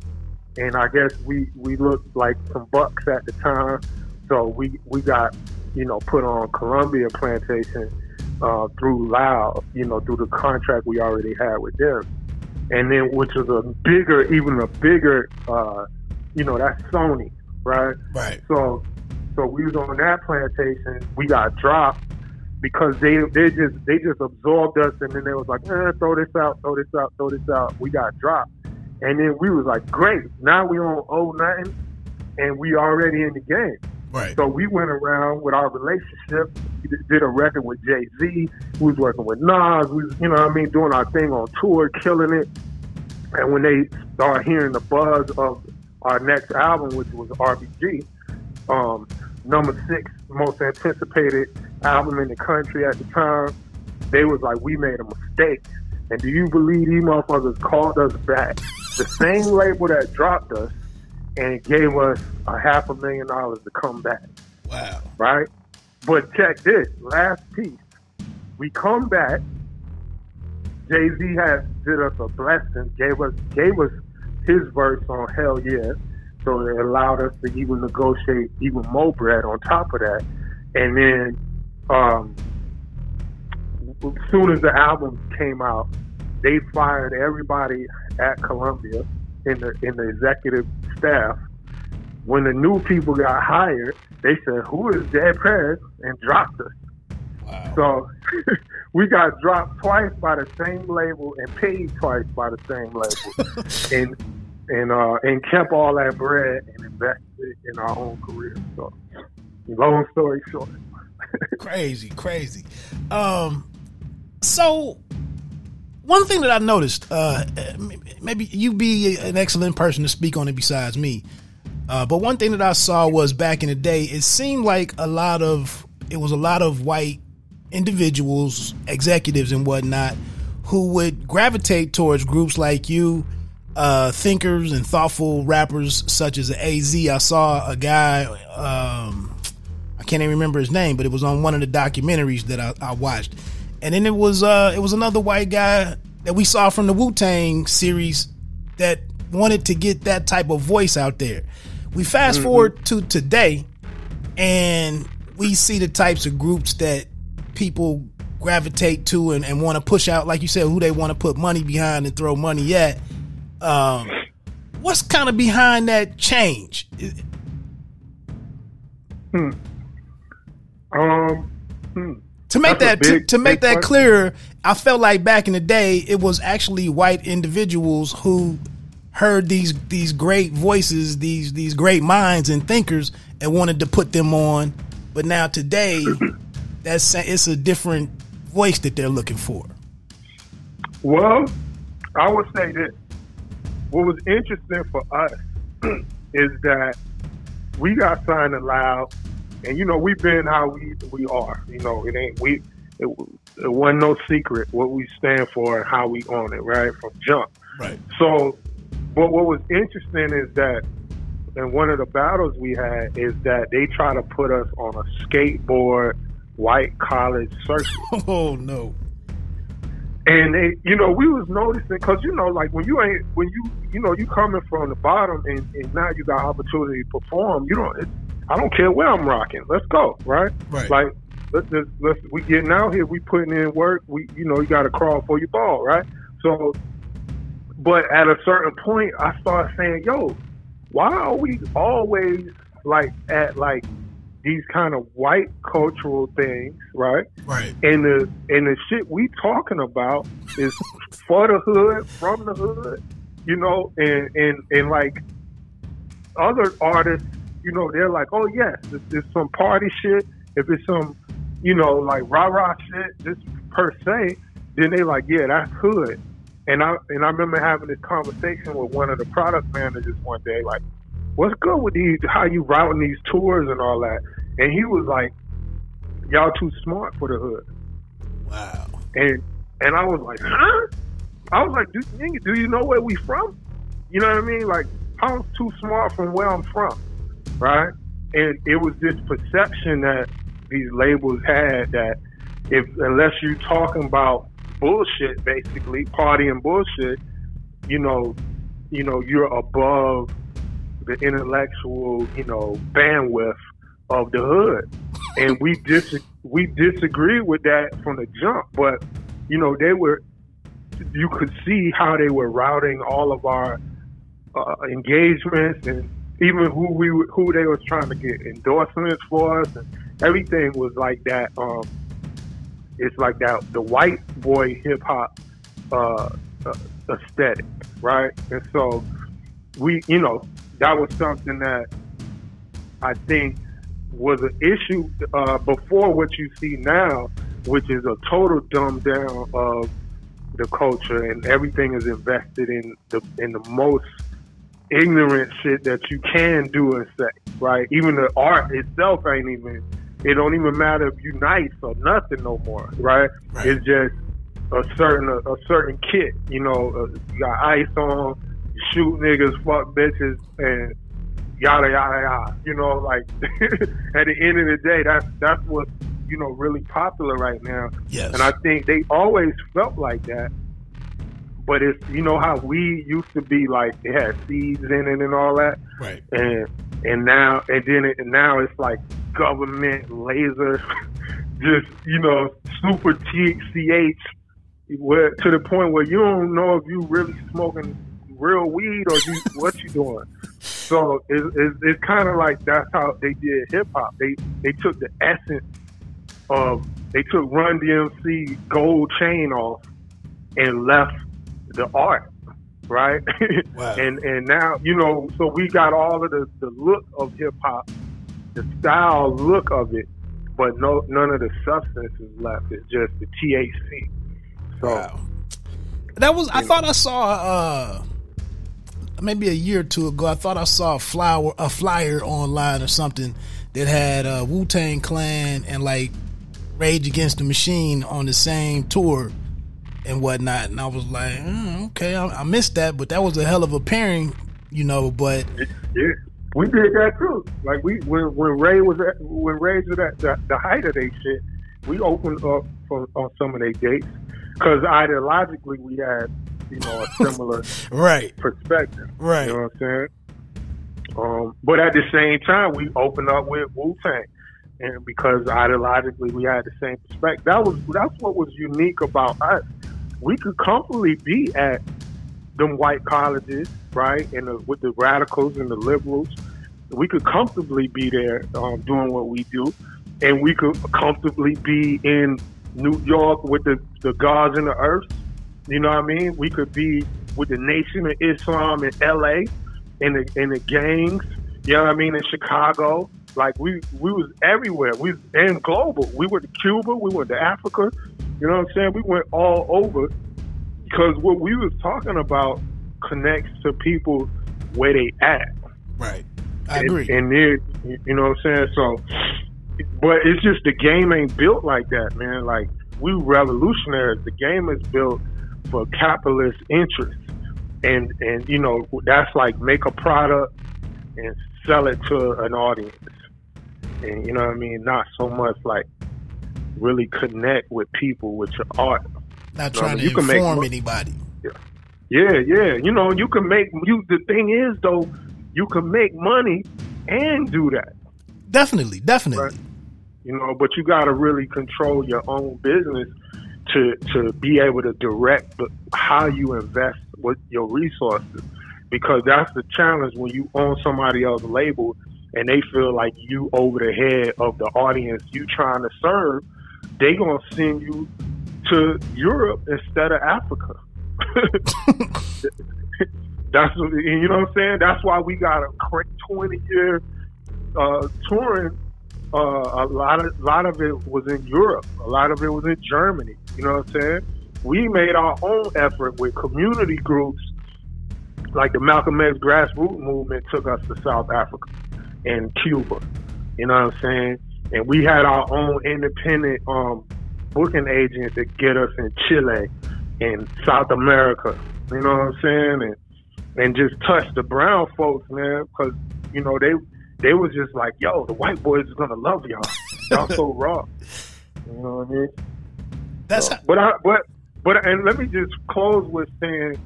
And I guess we we looked like some bucks at the time, so we we got you know put on Columbia Plantation uh, through Loud, you know, through the contract we already had with them, and then which was a bigger, even a bigger, uh, you know, that's Sony, right? Right. So so we was on that plantation. We got dropped because they they just they just absorbed us, and then they was like, eh, throw this out, throw this out, throw this out. We got dropped, and then we was like, great. Now we on owe nothing, and we already in the game. Right. So we went around with our relationship. We did a record with Jay Z. We was working with Nas. We was, you know, what I mean, doing our thing on tour, killing it. And when they started hearing the buzz of our next album, which was RBG, um, number six most anticipated album in the country at the time. They was like, we made a mistake. And do you believe these motherfuckers called us back? The same label that dropped us and gave us a half a million dollars to come back. Wow. Right? But check this, last piece. We come back. Jay Z had did us a blessing, gave us gave us his verse on Hell Yeah. So it allowed us to even negotiate even more bread on top of that. And then, um, as soon as the album came out, they fired everybody at Columbia in the in the executive staff. When the new people got hired, they said, "Who is Dead Prez?" and dropped us. Wow. So we got dropped twice by the same label and paid twice by the same label. and and uh, and kept all that bread and invested in our own career. So, long story short, crazy, crazy. Um, so one thing that I noticed, uh, maybe you'd be an excellent person to speak on it besides me. Uh, but one thing that I saw was back in the day, it seemed like a lot of it was a lot of white individuals, executives, and whatnot who would gravitate towards groups like you uh, thinkers and thoughtful rappers such as AZ. I saw a guy, um, I can't even remember his name, but it was on one of the documentaries that I, I watched. And then it was uh, it was another white guy that we saw from the Wu Tang series that wanted to get that type of voice out there. We fast mm-hmm. forward to today, and we see the types of groups that people gravitate to and, and want to push out, like you said, who they want to put money behind and throw money at. Um, what's kind of behind that change? Hmm. Um. Hmm. To make That's that a to, to make that clearer, I felt like back in the day it was actually white individuals who heard these these great voices, these these great minds and thinkers, and wanted to put them on. But now today, that's it's a different voice that they're looking for. Well, I would say that what was interesting for us is that we got signed Loud, and you know we've been how we we are. You know, it ain't we. It, it wasn't no secret what we stand for and how we own it, right from jump. Right. So, but what was interesting is that, and one of the battles we had is that they try to put us on a skateboard white college circuit. Oh no. And they, you know, we was noticing because you know, like when you ain't when you you know you coming from the bottom and, and now you got opportunity to perform. You don't. It, I don't care where I'm rocking. Let's go, right? Right. Like let's just let's we getting out here. We putting in work. We you know you got to crawl for your ball, right? So, but at a certain point, I started saying, "Yo, why are we always like at like these kind of white cultural things, right?" Right. And the and the shit we talking about is for the hood, from the hood, you know, and and and like other artists, you know, they're like, oh yes, if it's some party shit, if it's some, you know, like rah rah shit, just per se, then they like, yeah, that's hood. And I and I remember having this conversation with one of the product managers one day, like, what's good with these? How you routing these tours and all that? And he was like, y'all too smart for the hood. Wow. And and I was like, huh? I was like, do, nigga, do you know where we from? You know what I mean? Like, I'm too smart from where I'm from, right? And it was this perception that these labels had that if unless you're talking about bullshit, basically partying bullshit, you know, you know, you're above the intellectual, you know, bandwidth of the hood, and we dis we disagreed with that from the jump. But you know, they were you could see how they were routing all of our uh, engagements and even who we who they was trying to get endorsements for us and everything was like that. Um, it's like that the white boy hip hop uh, uh, aesthetic, right? And so we, you know, that was something that I think was an issue uh, before what you see now, which is a total dumb down of the culture, and everything is invested in the in the most ignorant shit that you can do and say, right? Even the art itself ain't even. It don't even matter if you nice or nothing no more, right? Right. It's just a certain a, certain kit. You know, uh, you got ice on, shoot niggas, fuck bitches, and yada yada yada. You know, like at the end of the day, that's that's what's you know really popular right now. Yes. And I think they always felt like that. But it's you know how we used to be like it had seeds in it and all that, right. and and now and then it, and now it's like government laser, just you know super THC, where to the point where you don't know if you really smoking real weed or you what you doing. So it's, it's, it's kind of like that's how they did hip hop. They they took the essence of they took Run DMC gold chain off and left the art, right? Wow. and and now you know, so we got all of the the look of hip hop, the style look of it, but no none of the substance is left. It's just the THC. So Wow. That was I thought I saw uh maybe a year or two ago, I thought I saw a flower a flyer online or something that had uh Wu Tang Clan and like Rage Against the Machine on the same tour and whatnot. And I was like, mm, okay, I, I missed that, but that was a hell of a pairing, you know. But Yeah, we did that too. Like we when when Ray was at when Ray was at the, the height of their shit, we opened up for, on some of their dates because ideologically we had you know a similar right, perspective. right, You know what I'm saying? Um, but at the same time, we opened up with Wu Tang, and because ideologically we had the same perspective. That was that's what was unique about us. We could comfortably be at them white colleges, right, and the, with the radicals and the liberals. We could comfortably be there um, doing what we do, and we could comfortably be in New York with the, the gods and the earth. You know what I mean? We could be with the Nation of Islam in LA in the in the gangs, you know what I mean, in Chicago. Like we we was everywhere. We was and global. We went to Cuba, we went to Africa, you know what I'm saying? We went all over because what we was talking about connects to people where they at. Right. I agree. And, and you know what I'm saying? So but it's just the game ain't built like that, man. Like we revolutionaries. The game is built for capitalist interests, and and you know that's like make a product and sell it to an audience, and you know what I mean. Not so much like really connect with people with your art. Not trying to you inform anybody. Yeah. yeah, yeah. You know, you can make you. The thing is, though, you can make money and do that. Definitely, definitely. Right? you know, but you got to really control your own business to to be able to direct how you invest with your resources because that's the challenge when you own somebody else's label and they feel like you over the head of the audience you trying to serve they gonna send you to Europe instead of Africa. that's you know what I'm saying. That's why we got a 20 year uh, touring uh, a lot of a lot of it was in Europe. A lot of it was in Germany. You know what I'm saying? We made our own effort with community groups, like the Malcolm X grassroots movement took us to South Africa and Cuba. You know what I'm saying? And we had our own independent um, booking agent to get us in Chile and South America. You know what I'm saying? And and just touch the brown folks, man, because you know they they was just like, yo, the white boys is gonna love y'all. Y'all so raw. You know what I mean? That's so, how- but I but but and let me just close with saying,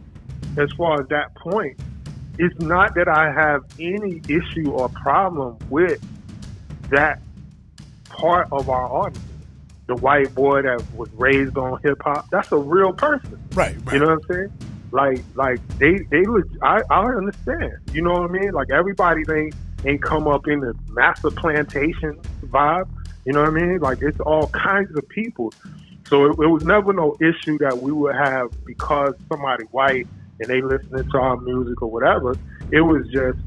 as far as that point, it's not that I have any issue or problem with that part of our audience. The white boy that was raised on hip hop, that's a real person. Right, right. You know what I'm saying? Like, like they, they, I, I understand. You know what I mean? Like everybody, they ain't come up in the master plantation vibe. You know what I mean? Like it's all kinds of people. So it, it, was never no issue that we would have because somebody white and they listening to our music or whatever. It was just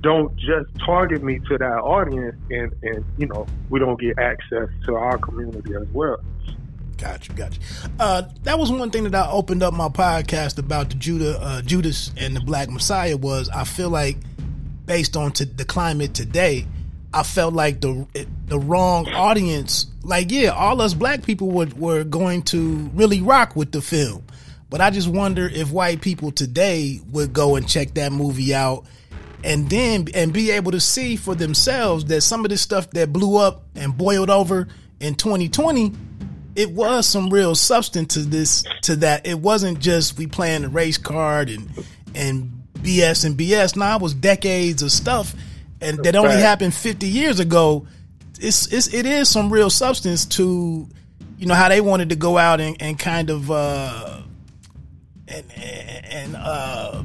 don't just target me to that audience and, and you know, we don't get access to our community as well. Gotcha, gotcha. Uh, that was one thing that I opened up my podcast about the Judah, uh, Judas and the Black Messiah was I feel like based on to the climate today, I felt like the the wrong audience. Like, yeah, all us black people were were going to really rock with the film, but I just wonder if white people today would go and check that movie out, and then and be able to see for themselves that some of this stuff that blew up and boiled over in 2020 it was some real substance to this to that it wasn't just we playing the race card and and BS and BS. Now it was decades of stuff, and that only happened 50 years ago. It's, it's it is some real substance to, you know, how they wanted to go out and, and kind of uh, and and uh,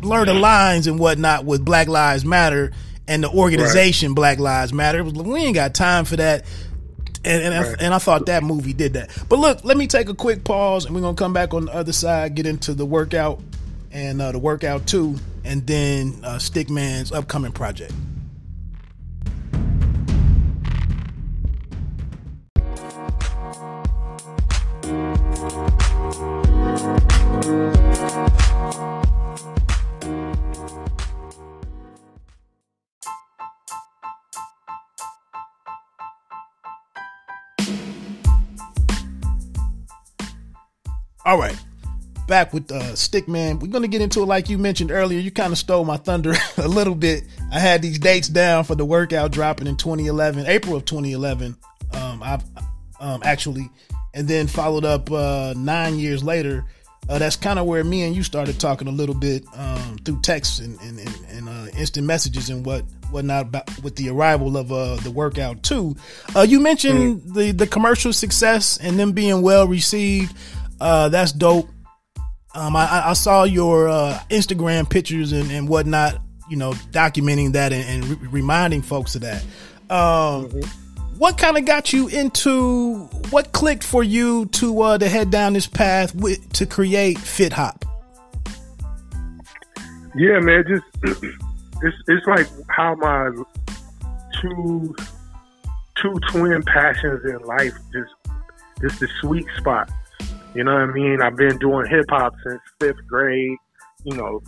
blur the lines and whatnot with Black Lives Matter and the organization right. Black Lives Matter. We ain't got time for that. And and, right. I, and I thought that movie did that. But look, let me take a quick pause, and we're gonna come back on the other side, get into the workout and uh, the workout two, and then uh, Stic.man's upcoming project. All right back with uh, Stic.man. We're going to get into it like you mentioned earlier. You kind of stole my thunder a little bit. I had these dates down for the workout dropping in 2011, April of 2011. Um, I've um, actually, and then followed up uh, nine years later. Uh, that's kind of where me and you started talking a little bit um, through texts and, and, and, and uh, instant messages and what whatnot about, with the arrival of uh, the workout too. Uh, you mentioned mm. the the commercial success and them being well received. Uh, that's dope Um, I, I saw your uh, Instagram pictures and, and whatnot, you know, documenting that and, and re- reminding folks of that. Um, mm-hmm. What kind of got you into what clicked for you to uh, to head down this path with, to create Fit Hop? Yeah, man, just it's it's like how my two two twin passions in life just just the sweet spot you know what I mean? I've been doing hip hop since fifth grade, you know,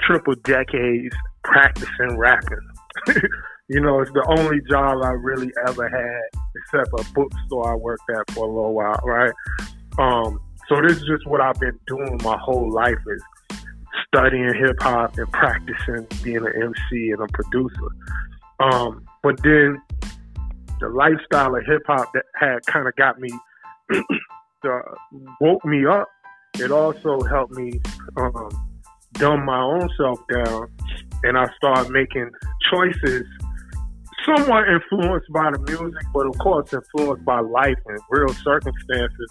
triple decades practicing rapping. you know, it's the only job I really ever had, except a bookstore I worked at for a little while, right? Um, so this is just what I've been doing my whole life is studying hip hop and practicing being an MC and a producer. Um, but then the lifestyle of hip hop that had kind of got me woke me up. It also helped me um, dumb my own self down, and I started making choices somewhat influenced by the music, but of course influenced by life and real circumstances.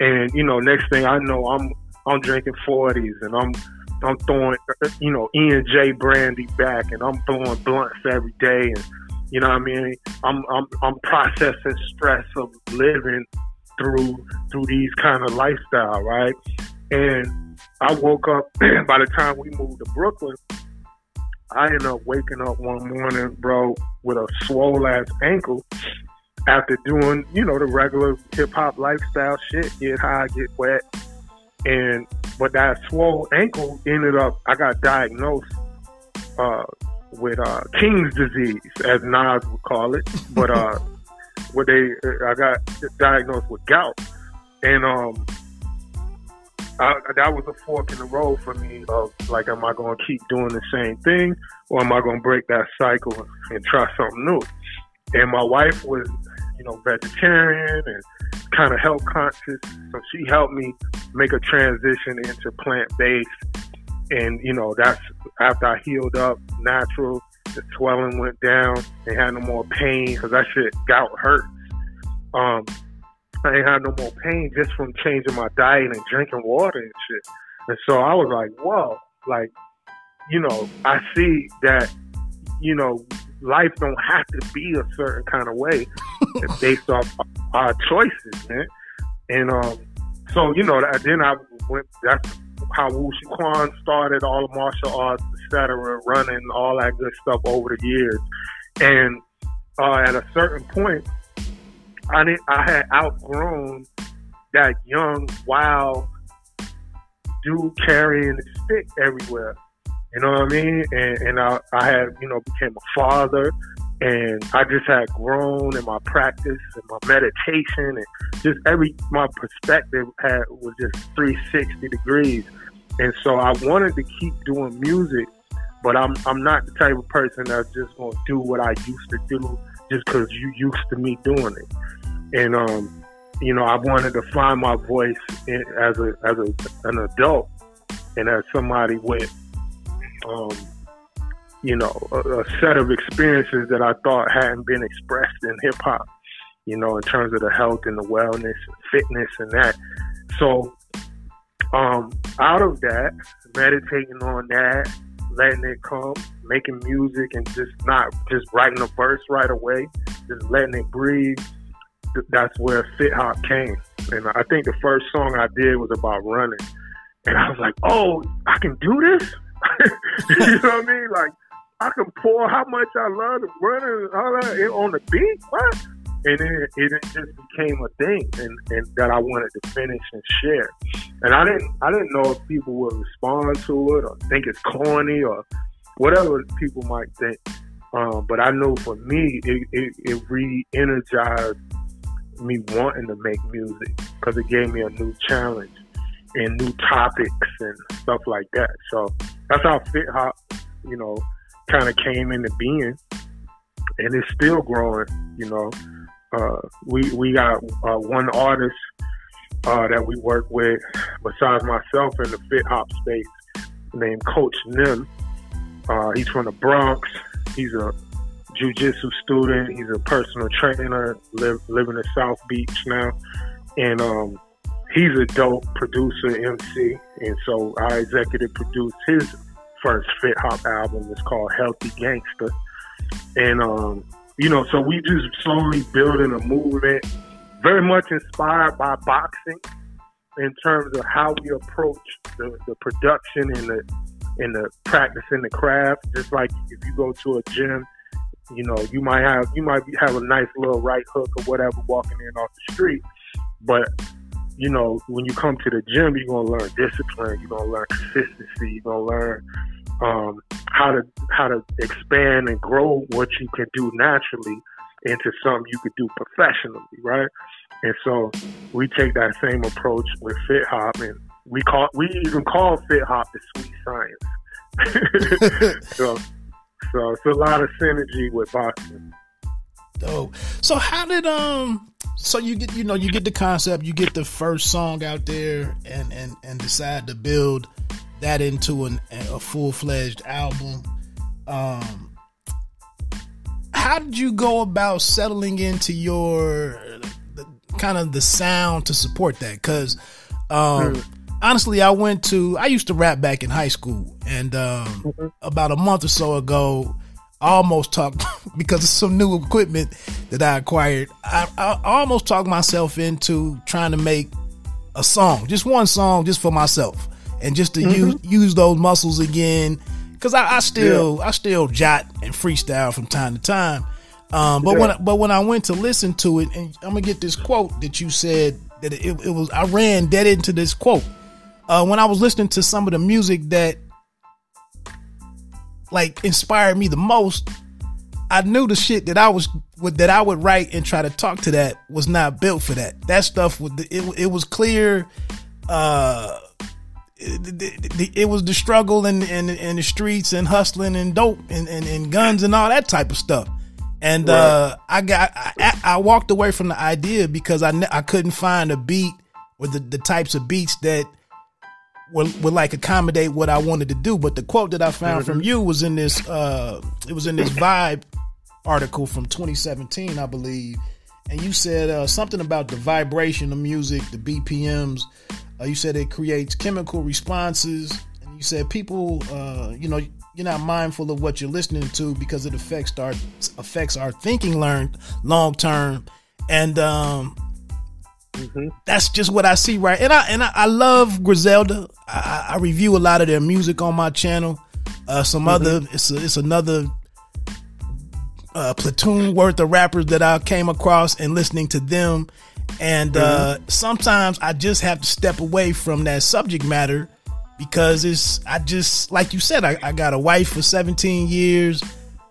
And you know, next thing I know, I'm I'm drinking forties and I'm I'm throwing you know E and J brandy back, and I'm throwing blunts every day, and you know what I mean. I'm I'm I'm processing stress of living through through these kind of lifestyle, right? And I woke up by the time we moved to Brooklyn, I ended up waking up one morning, bro, with a swole ass ankle after doing, you know, the regular hip hop lifestyle shit, get high, get wet. And but that swole ankle ended up I got diagnosed uh, with uh, King's disease, as Nas would call it. But uh where they I got diagnosed with gout, and um, I, that was a fork in the road for me of like, am I going to keep doing the same thing, or am I going to break that cycle and try something new? And my wife was, you know, vegetarian and kind of health conscious, so she helped me make a transition into plant based. And you know, that's after I healed up natural the swelling went down. They had no more pain because that shit gout hurts. Um, I ain't had no more pain just from changing my diet and drinking water and shit. And so I was like, whoa, like, you know, I see that, you know, life don't have to be a certain kind of way It's based off our choices, man. And um, so, you know, then I went, that's how Wushu Kwan started all the martial arts etc., running all that good stuff over the years. And uh, at a certain point, I did, I had outgrown that young, wild dude carrying the stick everywhere. You know what I mean? And, and I, I had, you know, became a father and I just had grown in my practice and my meditation and just every, my perspective had was just 360 degrees. And so I wanted to keep doing music but I'm I'm not the type of person that's just gonna do what I used to do just because you used to me doing it. And um, you know, I wanted to find my voice in, as a as a, an adult and as somebody with um, you know, a, a set of experiences that I thought hadn't been expressed in hip hop. You know, in terms of the health and the wellness, and fitness, and that. So, um, out of that, meditating on that, letting it come, making music, and just not just writing a verse right away, just letting it breathe. That's where Fit Hop came. And I think the first song I did was about running. And I was like, oh, I can do this? you know what I mean? Like, I can pour how much I love running all that on the beat. What? And it, it just became a thing, and, and that I wanted to finish and share. And I didn't I didn't know if people would respond to it or think it's corny or whatever people might think. Um, but I know for me, it, it, it re-energized me wanting to make music because it gave me a new challenge and new topics and stuff like that. So that's how Fit Hop, you know, kind of came into being, and it's still growing. You know, uh, we we got uh, one artist uh, that we work with besides myself in the fit hop space named Coach Nim. Uh, he's from the Bronx. He's a jujitsu student. He's a personal trainer. Live living in South Beach now, and um, he's a dope producer, MC, and so I executive produced his first Fit Hop album. It's called Healthy Gangster, and um, you know, so we just slowly building a movement, very much inspired by boxing in terms of how we approach the, the production and the and the practicing the craft. Just like if you go to a gym, you know, you might have you might have a nice little right hook or whatever walking in off the street, but you know, when you come to the gym, you're gonna learn discipline. You're gonna learn consistency. You're gonna learn um, how to how to expand and grow what you can do naturally into something you could do professionally, right? And so we take that same approach with Fit Hop, and we call we even call Fit Hop the sweet science. so, so it's a lot of synergy with boxing. Dope. So how did um so you get you know you get the concept, you get the first song out there, and and and decide to build that into an, a full fledged album. Um, how did you go about settling into your the, kind of the sound to support that? Because um, mm. honestly, I went to I used to rap back in high school, and um, mm-hmm. about a month or so ago, I almost talked because of some new equipment that I acquired. I, I almost talked myself into trying to make a song, just one song, just for myself and just to mm-hmm. use use those muscles again. Because I, I, still yeah. I still jot and freestyle from time to time. Um, but yeah. when I, but when I went to listen to it, and I'm gonna get this quote that you said that it, it was I ran dead into this quote uh, when I was listening to some of the music that like inspired me the most. I knew the shit that I was that I would write and try to talk to that was not built for that. That stuff was it, it was clear. Uh, it, it, was the struggle in, in, in the streets and hustling and dope and, and, and guns and all that type of stuff. And right. uh, I got I, I, walked away from the idea because I I couldn't find a beat or the, the types of beats that would, would like accommodate what I wanted to do. But the quote that I found from you was in this uh, it was in this vibe article from 2017, I believe. And you said uh, something about the vibration of music, the BPMs, uh, you said it creates chemical responses, and you said people, uh, you know, you're not mindful of what you're listening to because it affects our affects our thinking learned long term, and um, mm-hmm. that's just what I see right. And I and I, I love Griselda. I, I, review a lot of their music on my channel. Uh, some mm-hmm. other it's a, it's another uh, platoon worth of rappers that I came across and listening to them and uh, mm-hmm. sometimes I just have to step away from that subject matter because it's I just like you said I, I got a wife for 17 years.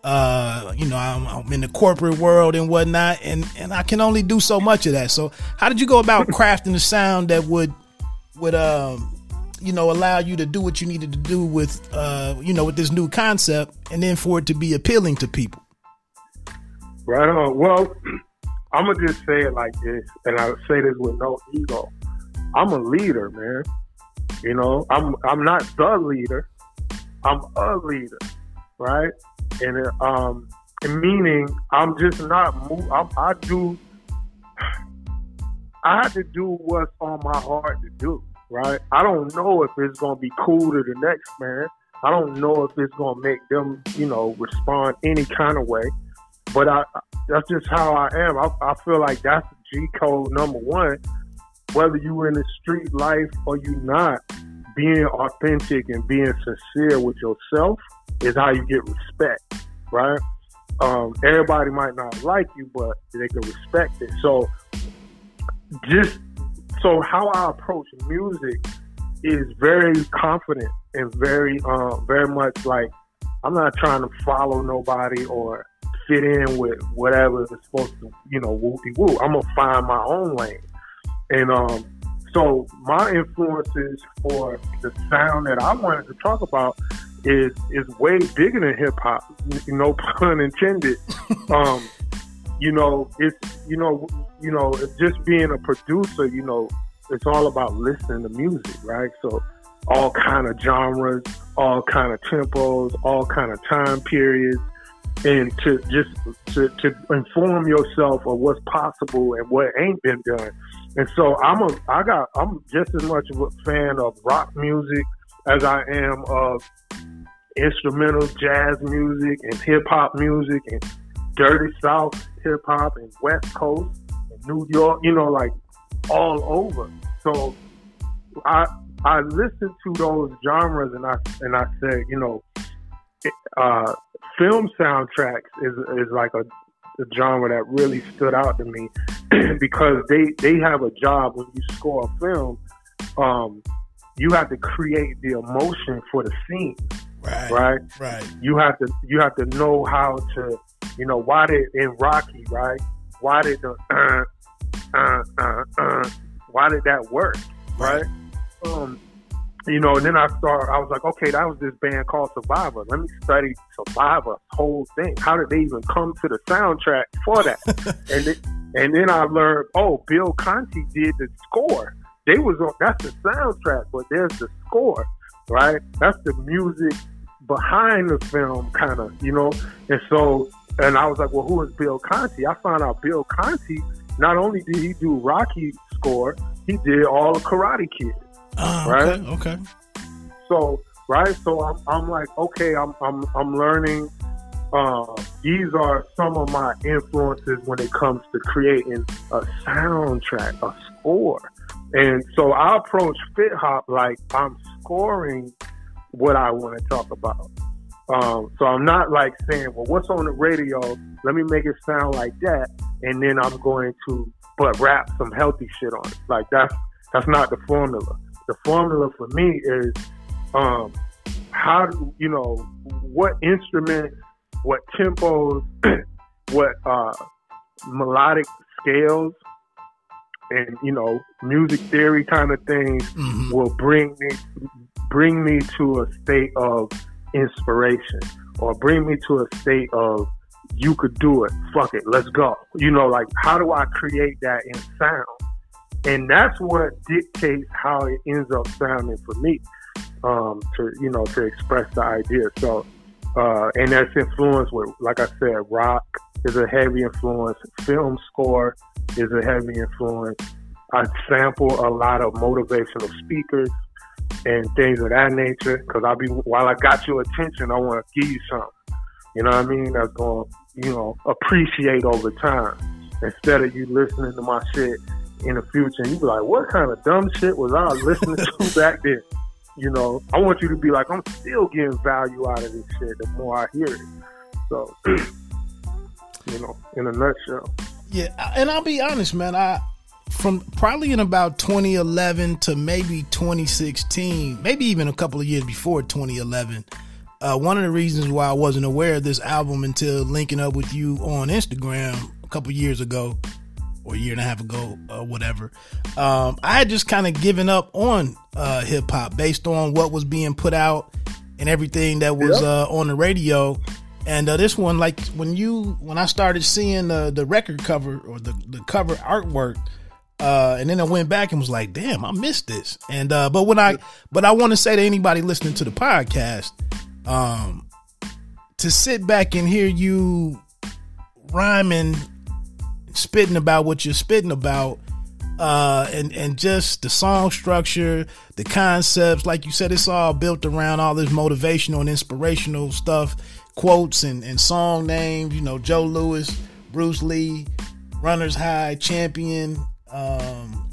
Uh, you know I'm, I'm, in the corporate world and whatnot, and and I can only do so much of that. So how did you go about crafting a sound that would would um you know allow you to do what you needed to do with uh you know with this new concept, and then for it to be appealing to people? Right on. Well, I'm gonna just say it like this, and I say this with no ego. I'm a leader, man. You know, I'm I'm not the leader. I'm a leader, right? And um, meaning I'm just not. Move, I'm, I do. I have to do what's on my heart to do, right? I don't know if it's gonna be cool to the next man. I don't know if it's gonna make them, you know, respond any kind of way. But I, that's just how I am. I, I feel like that's G code number one. Whether you're in the street life or you not, being authentic and being sincere with yourself is how you get respect, right? Um, everybody might not like you, but they can respect it. So, just so how I approach music is very confident and very, uh, very much like I'm not trying to follow nobody or fit in with whatever is supposed to, you know, whoopie woo. I'm gonna find my own lane. And um, so my influences for the sound that I wanted to talk about is is way bigger than hip hop. No pun intended. um, you know, it's you know, you know, just being a producer, you know, it's all about listening to music, right? So all kind of genres, all kind of tempos, all kind of time periods and to just to, to inform yourself of what's possible and what ain't been done. And so I'm a I got I'm just as much of a fan of rock music as I am of instrumental jazz music and hip hop music and dirty south hip hop and west coast and New York, you know, like all over. So I I listened to those genres and I and I said, you know, uh, film soundtracks is is like a, a genre that really stood out to me because they they have a job when you score a film. Um, you have to create the emotion for the scene, Right. right? Right. You have to you have to know how to, you know, why did in Rocky, right? Why did the uh, uh, uh, uh, why did that work, right? Um, you know, and then I start. I was like, okay, that was this band called Survivor. Let me study Survivor whole thing. How did they even come to the soundtrack for that? and then, and then I learned, oh, Bill Conti did the score. They was on. That's the soundtrack, but there's the score, right? That's the music behind the film, kind of, you know. And so, and I was like, well, who is Bill Conti? I found out Bill Conti. Not only did he do Rocky score, he did all the Karate Kid. Uh, Right? Okay. okay. So right, so I'm, I'm like, okay, I'm I'm I'm learning. Uh, these are some of my influences when it comes to creating a soundtrack, a score, and so I approach Fit Hop like I'm scoring what I want to talk about. Um, so I'm not like saying, well, what's on the radio? Let me make it sound like that, and then I'm going to but rap some healthy shit on it. Like that's that's not the formula. The formula for me is um, how do you know what instruments, what tempos, what uh, melodic scales, and you know music theory kind of things Mhm. will bring me bring me to a state of inspiration or bring me to a state of you could do it. Fuck it. Let's go. You know like how do i create that in sound and that's what dictates how it ends up sounding for me um to you know to express the idea so uh and that's influenced with like i said rock is a heavy influence film score is a heavy influence i sample a lot of motivational speakers and things of that nature. Because I'll be while I got your attention, I want to give you something. You know what I mean? That's going to you know appreciate over time instead of you listening to my shit in the future and you be like, what kind of dumb shit was I listening to back then? You know, I want you to be like, I'm still getting value out of this shit the more I hear it. So, you know, in a nutshell. Yeah, and I'll be honest, man. I from probably in about 2011 to maybe 2016, maybe even a couple of years before 2011. Uh, one of the reasons why I wasn't aware of this album until linking up with you on Instagram a couple years ago, or a year and a half ago, or whatever. Um, I had just kind of given up on uh, hip hop based on what was being put out and everything that was Yep. uh, on the radio. And uh, this one, like when you when I started seeing the the record cover or the the cover artwork, uh, and then I went back and was like, damn, I missed this. And uh, but when I but I want to say to anybody listening to the podcast, um, to sit back and hear you rhyming, spitting about what you're spitting about, uh, and and just the song structure, the concepts, like you said, it's all built around all this motivational and inspirational stuff, quotes and and song names. You know, Joe Louis, Bruce Lee, Runners High, Champion, um,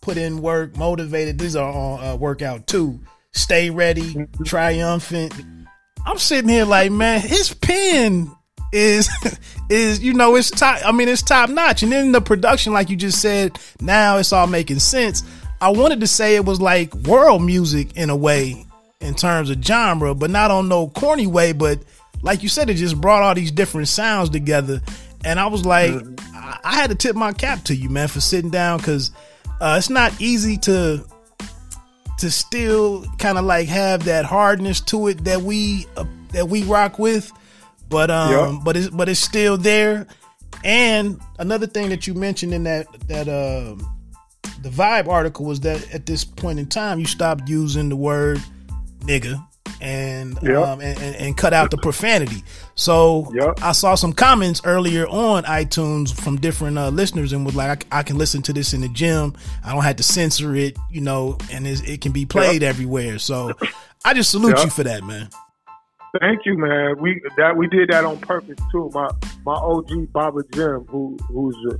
put in work, motivated. These are all uh, workout too. Stay ready, triumphant. I'm sitting here like, man, his pen is is you know it's top. I mean, it's top notch. And then the production, like you just said, now it's all making sense. I wanted to say it was like world music in a way, in terms of genre, but not on no corny way. But like you said, it just brought all these different sounds together. And I was like, I, I had to tip my cap to you, man, for sitting down because uh, it's not easy to to still kind of like have that hardness to it that we uh, that we rock with, but um, Yeah. but it's but it's still there. And another thing that you mentioned in that that um the vibe article was that at this point in time you stopped using the word nigga and Yep. um, and, and, and cut out the profanity. So Yep. I saw some comments earlier on iTunes from different uh, listeners and was like, I, I can listen to this in the gym. I don't have to censor it, you know, and it can be played everywhere. So I just salute Yep. you for that, man. Thank you, man. We that we did that on purpose too. My my OG Baba Jim, who who's a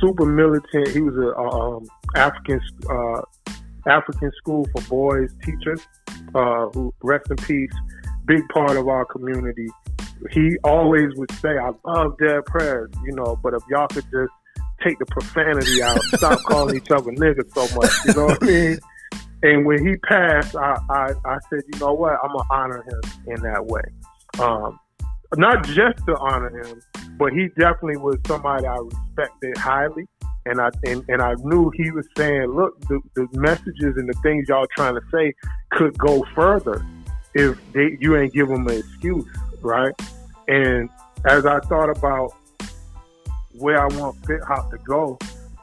super militant. He was a um, African uh, African school for boys teacher. Uh, who rest in peace. Big part of our community. He always would say, "I love Dead Prez," you know. But if y'all could just take the profanity out, stop calling each other niggas so much, you know what I mean? And when he passed, I, I, I said, you know what? I'm gonna honor him in that way. Um, not just to honor him, but he definitely was somebody I respected highly. And I and, and I knew he was saying, look, the, the messages and the things y'all trying to say could go further if they, you ain't give them an excuse, right? And as I thought about where I want Fit Hop to go,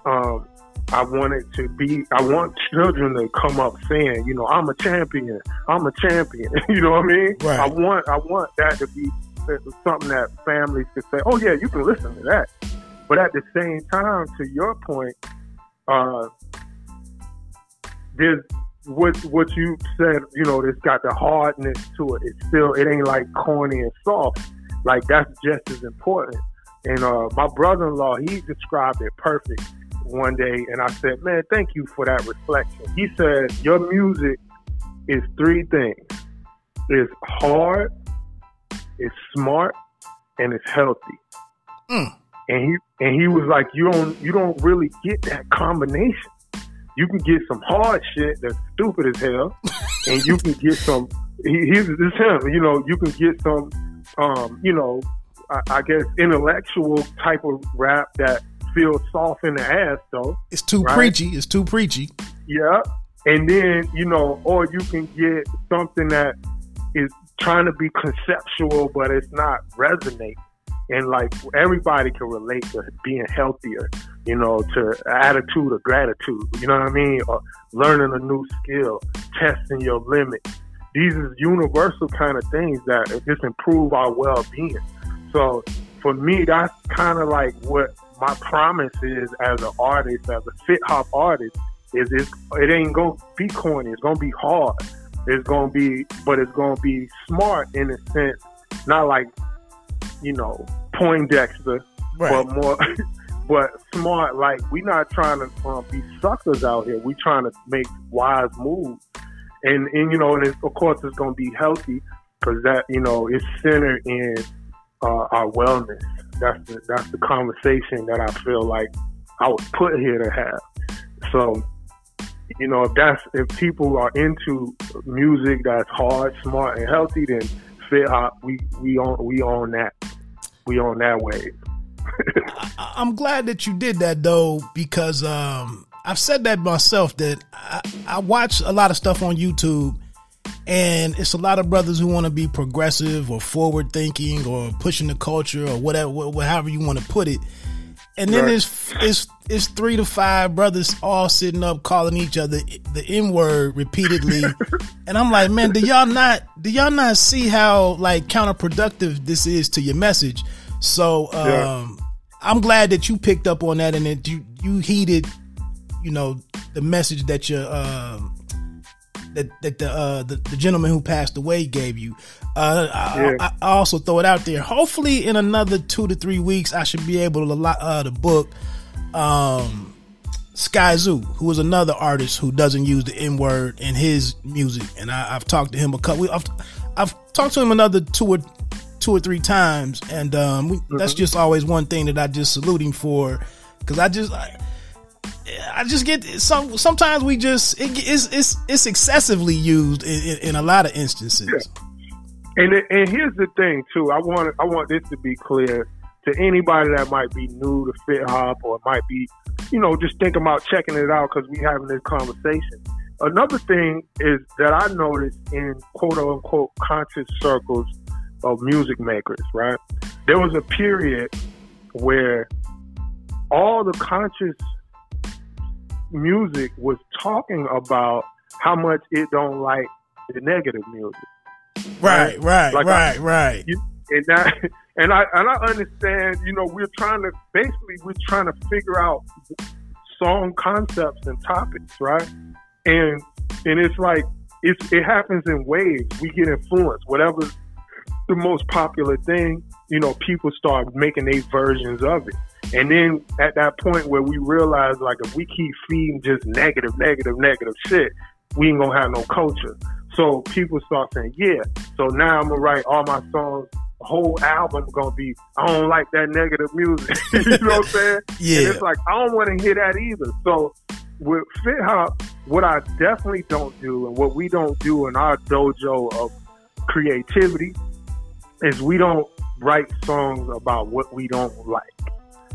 um, I want it to be, I want children to come up saying, you know, I'm a champion. I'm a champion. you know what I mean? Right. I want, I want that to be something that families could say, oh yeah, you can listen to that. But at the same time, to your point, uh, there's what what you said. You know, it's got the hardness to it. It's still, it ain't like corny and soft. Like that's just as important. And uh, my brother-in-law, he described it perfect one day, and I said, "Man, thank you for that reflection." He said, "Your music is three things: it's hard, it's smart, and it's healthy." Mm. And he and he was like, "You don't you don't really get that combination. You can get some hard shit that's stupid as hell, and you can get some. He, he's this him. You know, you can get some, um, you know, I, I guess intellectual type of rap that feels soft in the ass though. It's too Right. preachy. It's too preachy. Yeah. And then, you know, or you can get something that is trying to be conceptual, but it's not resonate. And like everybody can relate to being healthier, you know, to attitude of gratitude, you know what I mean? Or learning a new skill, testing your limits. These is universal kind of things that just improve our well being. So for me, that's kind of like what my promise is as an artist, as a fit hop artist, is it's, it ain't gonna be corny. It's gonna be hard. It's gonna be, but it's gonna be smart in a sense, not like you know Poindexter, Right. but more, but smart. Like we're not trying to um, be suckers out here. We're trying to make wise moves, and and you know, and it's, of course it's gonna be healthy because that you know it's centered in uh, our wellness. That's the, that's the conversation that I feel like I was put here to have. So, you know, if that's if people are into music that's hard, smart, and healthy, then fit hop. We we on we on that. We on that wave. I- I'm glad that you did that though, because um, I've said that myself that I, I watch a lot of stuff on YouTube, and it's a lot of brothers who want to be progressive or forward thinking or pushing the culture or whatever, wh- however you want to put it. And then Right. it's it's it's three to five brothers all sitting up calling each other the N word repeatedly, and I'm like, man, do y'all not do y'all not see how like counterproductive this is to your message? So um, Yeah. I'm glad that you picked up on that and that you you heeded, you know, the message that your um, that that the, uh, the the gentleman who passed away gave you. Uh, I, Yeah. I, I also throw it out there. Hopefully, in another two to three weeks, I should be able to uh, the book um, Skyzoo, who is another artist who doesn't use the N word in his music, and I, I've talked to him a couple. I've, I've talked to him another two or two or three times, and um, we, that's just always one thing that I just salute him for, because I just. I, I just get some. Sometimes we just it, it's it's it's excessively used in, in, in a lot of instances. And it- and here's the thing too. I want I want this to be clear to anybody that might be new to fit hop or might be, you know, just thinking about checking it out because we having this conversation. Another thing is that I noticed in quote unquote conscious circles of music makers, right? There was a period where all the conscious music was talking about how much it don't like the negative music Right, right, like right, I, right. You, and that, and I and I understand. You know, we're trying to basically we're trying to figure out song concepts and topics, right? And and it's like it's it happens in waves. We get influenced. Whatever's the most popular thing, you know, people start making their versions of it. And then at that point where we realize, like, if we keep feeding just negative, negative, negative shit, we ain't gonna have no culture. So people start saying, yeah. So now I'm gonna write all my songs, whole album gonna be, I don't like that negative music. you know what I'm saying? Yeah. And it's like, I don't wanna hear that either. So with Fit Hop, what I definitely don't do and what we don't do in our dojo of creativity is we don't write songs about what we don't like.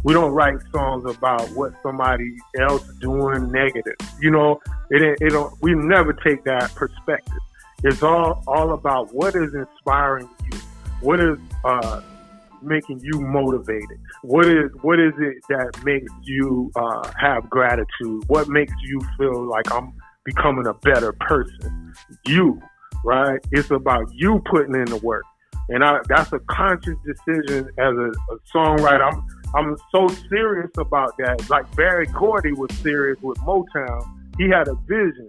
We don't write songs about what somebody else doing negative. You know, it it don't. We never take that perspective. It's all all about what is inspiring you, what is uh, making you motivated, what is what is it that makes you uh, have gratitude, what makes you feel like I'm becoming a better person. You, right? It's about you putting in the work. And I, that's a conscious decision as a, a songwriter. I'm I'm so serious about that. Like Berry Gordy was serious with Motown. He had a vision,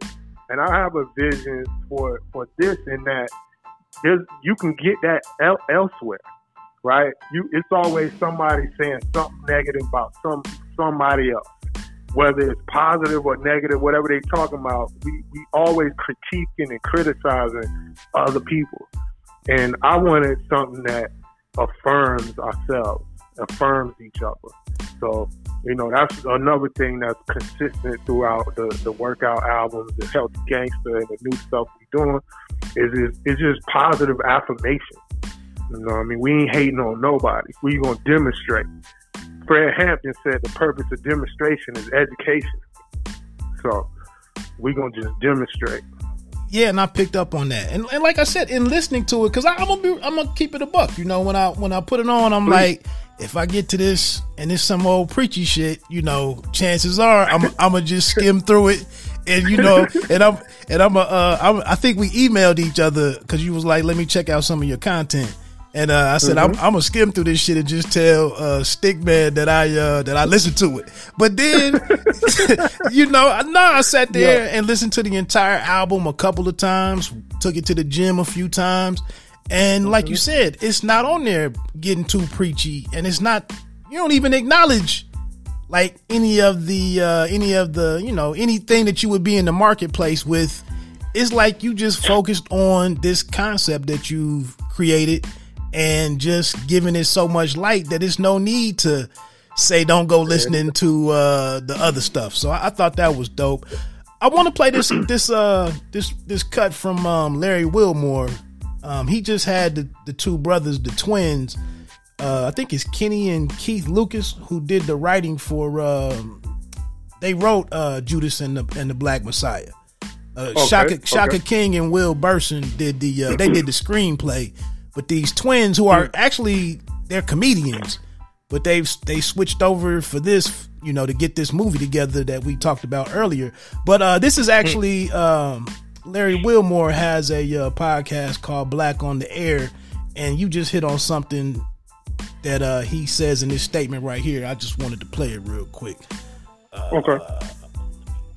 and I have a vision for for this and that. There's, you can get that el- elsewhere, right? You it's always somebody saying something negative about some somebody else, whether it's positive or negative, whatever they're talking about. We we always critiquing and criticizing other people. And I wanted something that affirms ourselves, affirms each other. So, you know, that's another thing that's consistent throughout the, the workout albums, the Healthy Gangster, and the new stuff we're doing is, is, is just positive affirmation. You know, I mean, we ain't hating on nobody. We gonna demonstrate. Fred Hampton said the purpose of demonstration is education. So we gonna just demonstrate. Yeah, and I picked up on that, and, and like I said, in listening to it, because I'm gonna be, I'm gonna keep it a buck. You know, when I when I put it on, I'm like, if I get to this and it's some old preachy shit, you know, chances are I'm I'm gonna just skim through it, and you know, and I'm and I'm a, uh, I'm, I think we emailed each other because you was like, let me check out some of your content, and uh, I said, mm-hmm. I'm, I'm, gonna skim through this shit and just tell uh, Stic.man that I uh, that I listened to it. But then, you know, no, I sat there yeah. and listened to the entire album a couple of times. Took it to the gym a few times, and like mm-hmm. you said, it's not on there getting too preachy, and it's not. You don't even acknowledge like any of the uh, any of the you know anything that you would be in the marketplace with. It's like you just focused on this concept that you've created and just giving it so much light that it's no need to say don't go listening to uh, the other stuff. So I, I, thought that was dope. I want to play this this uh this this cut from um, Larry Wilmore. Um, he just had the, the two brothers, the twins. Uh, I think it's Kenny and Keith Lucas who did the writing for. Um, they wrote uh, Judas and the and the Black Messiah. Uh, okay, Shaka Shaka okay. King and Will Berson did the uh, they did the screenplay. But these twins who are actually they're comedians, but they've they switched over for this, you know, to get this movie together that we talked about earlier. But uh, this is actually um, Larry Wilmore has a uh, podcast called Black on the Air, and you just hit on something that uh, he says in this statement right here. I just wanted to play it real quick. Uh, okay.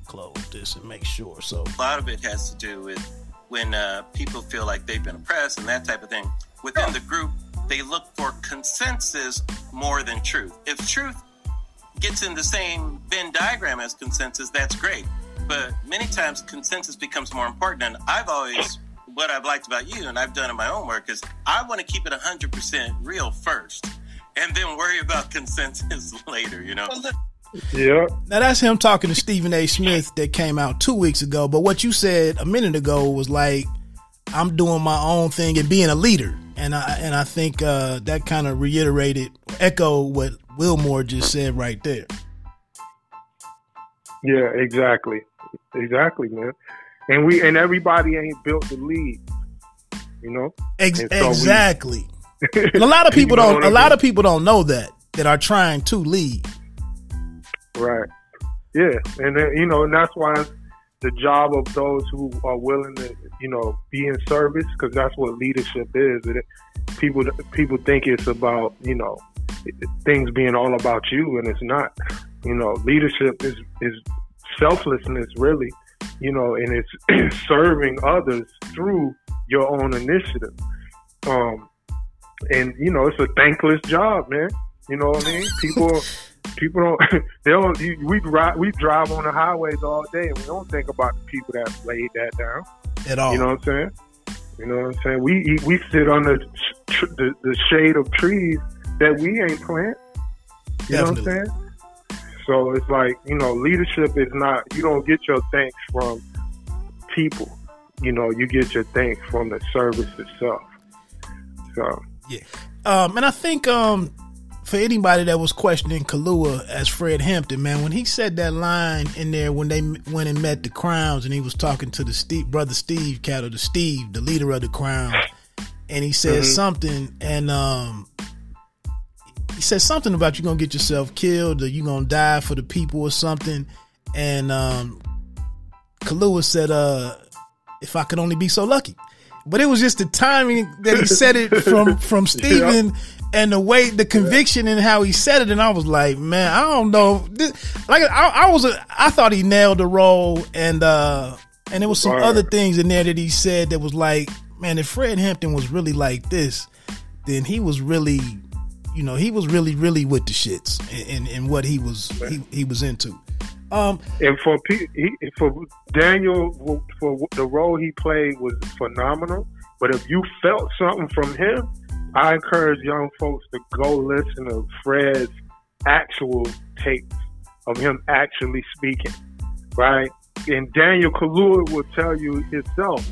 close this and make sure. So a lot of it has to do with when uh, people feel like they've been oppressed and that type of thing within the group, they look for consensus more than truth. If truth gets in the same Venn diagram as consensus, that's great. But many times consensus becomes more important. And I've always, what I've liked about you, and I've done in my own work, is I want to keep it 100% real first and then worry about consensus later, you know? Yeah. Now that's him talking to Stephen A. Smith that came out two weeks ago. But what you said a minute ago was like, I'm doing my own thing and being a leader and I and I think uh, that kind of reiterated, echo what Wilmore just said right there. Yeah, exactly, exactly, man. And we and everybody ain't built to lead, you know. Ex- so exactly. We, and a lot of people don't. A lot of people don't know that that are trying to lead. Right. Yeah, and then, you know, and that's why the job of those who are willing to, you know, be in service because that's what leadership is. It, people people think it's about you know things being all about you, and it's not. You know, leadership is is selflessness, really. You know, and it's serving others through your own initiative. Um, and you know, it's a thankless job, man. You know what I mean? People people don't they don't we drive we drive on the highways all day and we don't think about the people that laid that down at all. You know what I'm saying? You know what I'm saying? We we sit under the, the shade of trees that we ain't plant. You Definitely. know what I'm saying? So it's like you know, leadership is not. You don't get your thanks from people. You know, you get your thanks from the service itself. So yeah, um, and I think um, for anybody that was questioning Kaluuya as Fred Hampton, man, when he said that line in there when they went and met the Crowns and he was talking to the Steve, brother Steve Cattle, the Steve, the leader of the Crowns, and he said mm-hmm. something, and um, he said something about you're gonna get yourself killed or you're gonna die for the people or something, and um, Kaluuya said, uh, if I could only be so lucky. But it was just the timing that he said it from from Stephen and the way the conviction and how he said it, and I was like, man, I don't know. This, like I, I was, a, I thought he nailed the role, and uh, and there was some other things in there that he said that was like, man, if Fred Hampton was really like this, then he was really, you know, he was really, really with the shits and and what he was he, he was into. Um, and for he, for Daniel, for the role he played was phenomenal. But if you felt something from him, I encourage young folks to go listen to Fred's actual tapes of him actually speaking, right? And Daniel Kaluuya will tell you himself,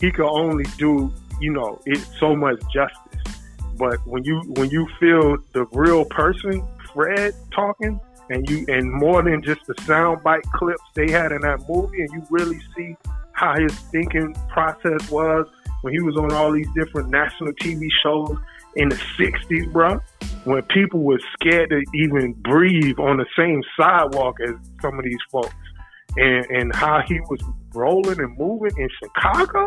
he could only do, you know, it so much justice. But when you when you feel the real person, Fred talking, and you and more than just the soundbite clips they had in that movie, and you really see how his thinking process was when he was on all these different national TV shows in the 60s, bro, when people were scared to even breathe on the same sidewalk as some of these folks. And, and how he was rolling and moving in Chicago,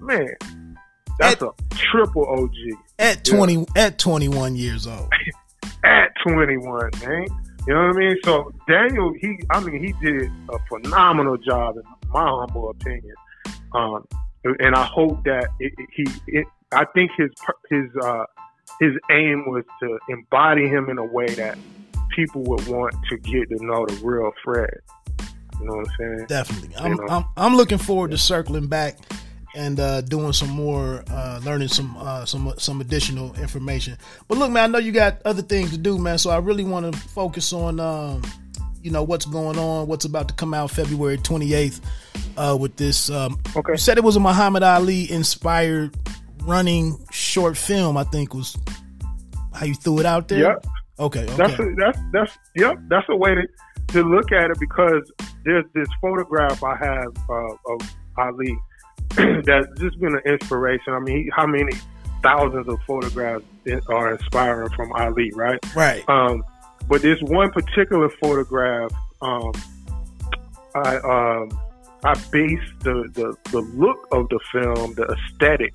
man, that's at, a triple OG. At 20, yeah. at 21 years old. at 21, man. You know what I mean? So Daniel, he, I mean, he did a phenomenal job in my humble opinion. Um, and I hope that it, he, it, I think his his uh, his aim was to embody him in a way that people would want to get to know the real Fred. You know what I'm saying? Definitely. I'm you know? I'm, I'm, looking forward to circling back and uh, doing some more, uh, learning some uh, some some additional information. But look, man, I know you got other things to do, man. So I really want to focus on. Um, you know what's going on, what's about to come out February 28th uh, with this. Um, okay. You said it was a Muhammad Ali inspired running short film. I think was how you threw it out there. Yep. Okay. okay. That's a, that's that's yep. That's a way to to look at it because there's this photograph I have uh, of Ali that's just been an inspiration. I mean, how many thousands of photographs are inspiring from Ali, right? Right. Um, but this one particular photograph, um, I um, I based the, the the look of the film, the aesthetic,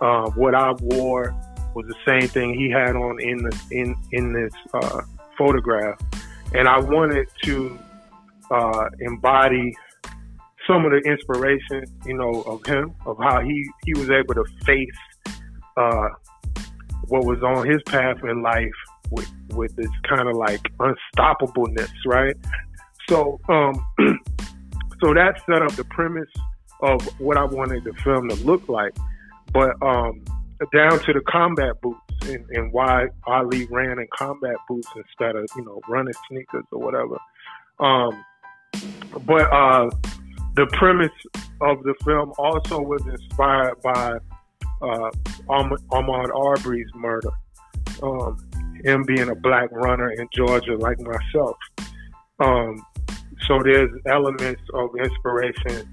uh, what I wore was the same thing he had on in the in in this uh, photograph, and I wanted to uh, embody some of the inspiration, you know, of him, of how he he was able to face uh, what was on his path in life with with this kind of like unstoppableness, right? So, um, so that set up the premise of what I wanted the film to look like. But um, down to the combat boots and, and, why Ali ran in combat boots instead of you know running sneakers or whatever. Um, but uh, the premise of the film also was inspired by uh, Ahmaud Arbery's murder. Um, him being a black runner in Georgia like myself. Um, so there's elements of inspiration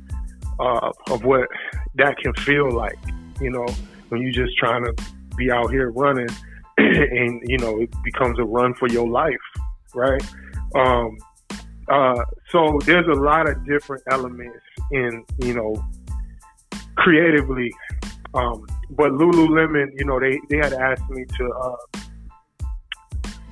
uh, of what that can feel like, you know, when you're just trying to be out here running and, you know, it becomes a run for your life, right? Um, uh, so there's a lot of different elements in you know creatively. Um, but Lululemon, you know, they they had asked me to uh,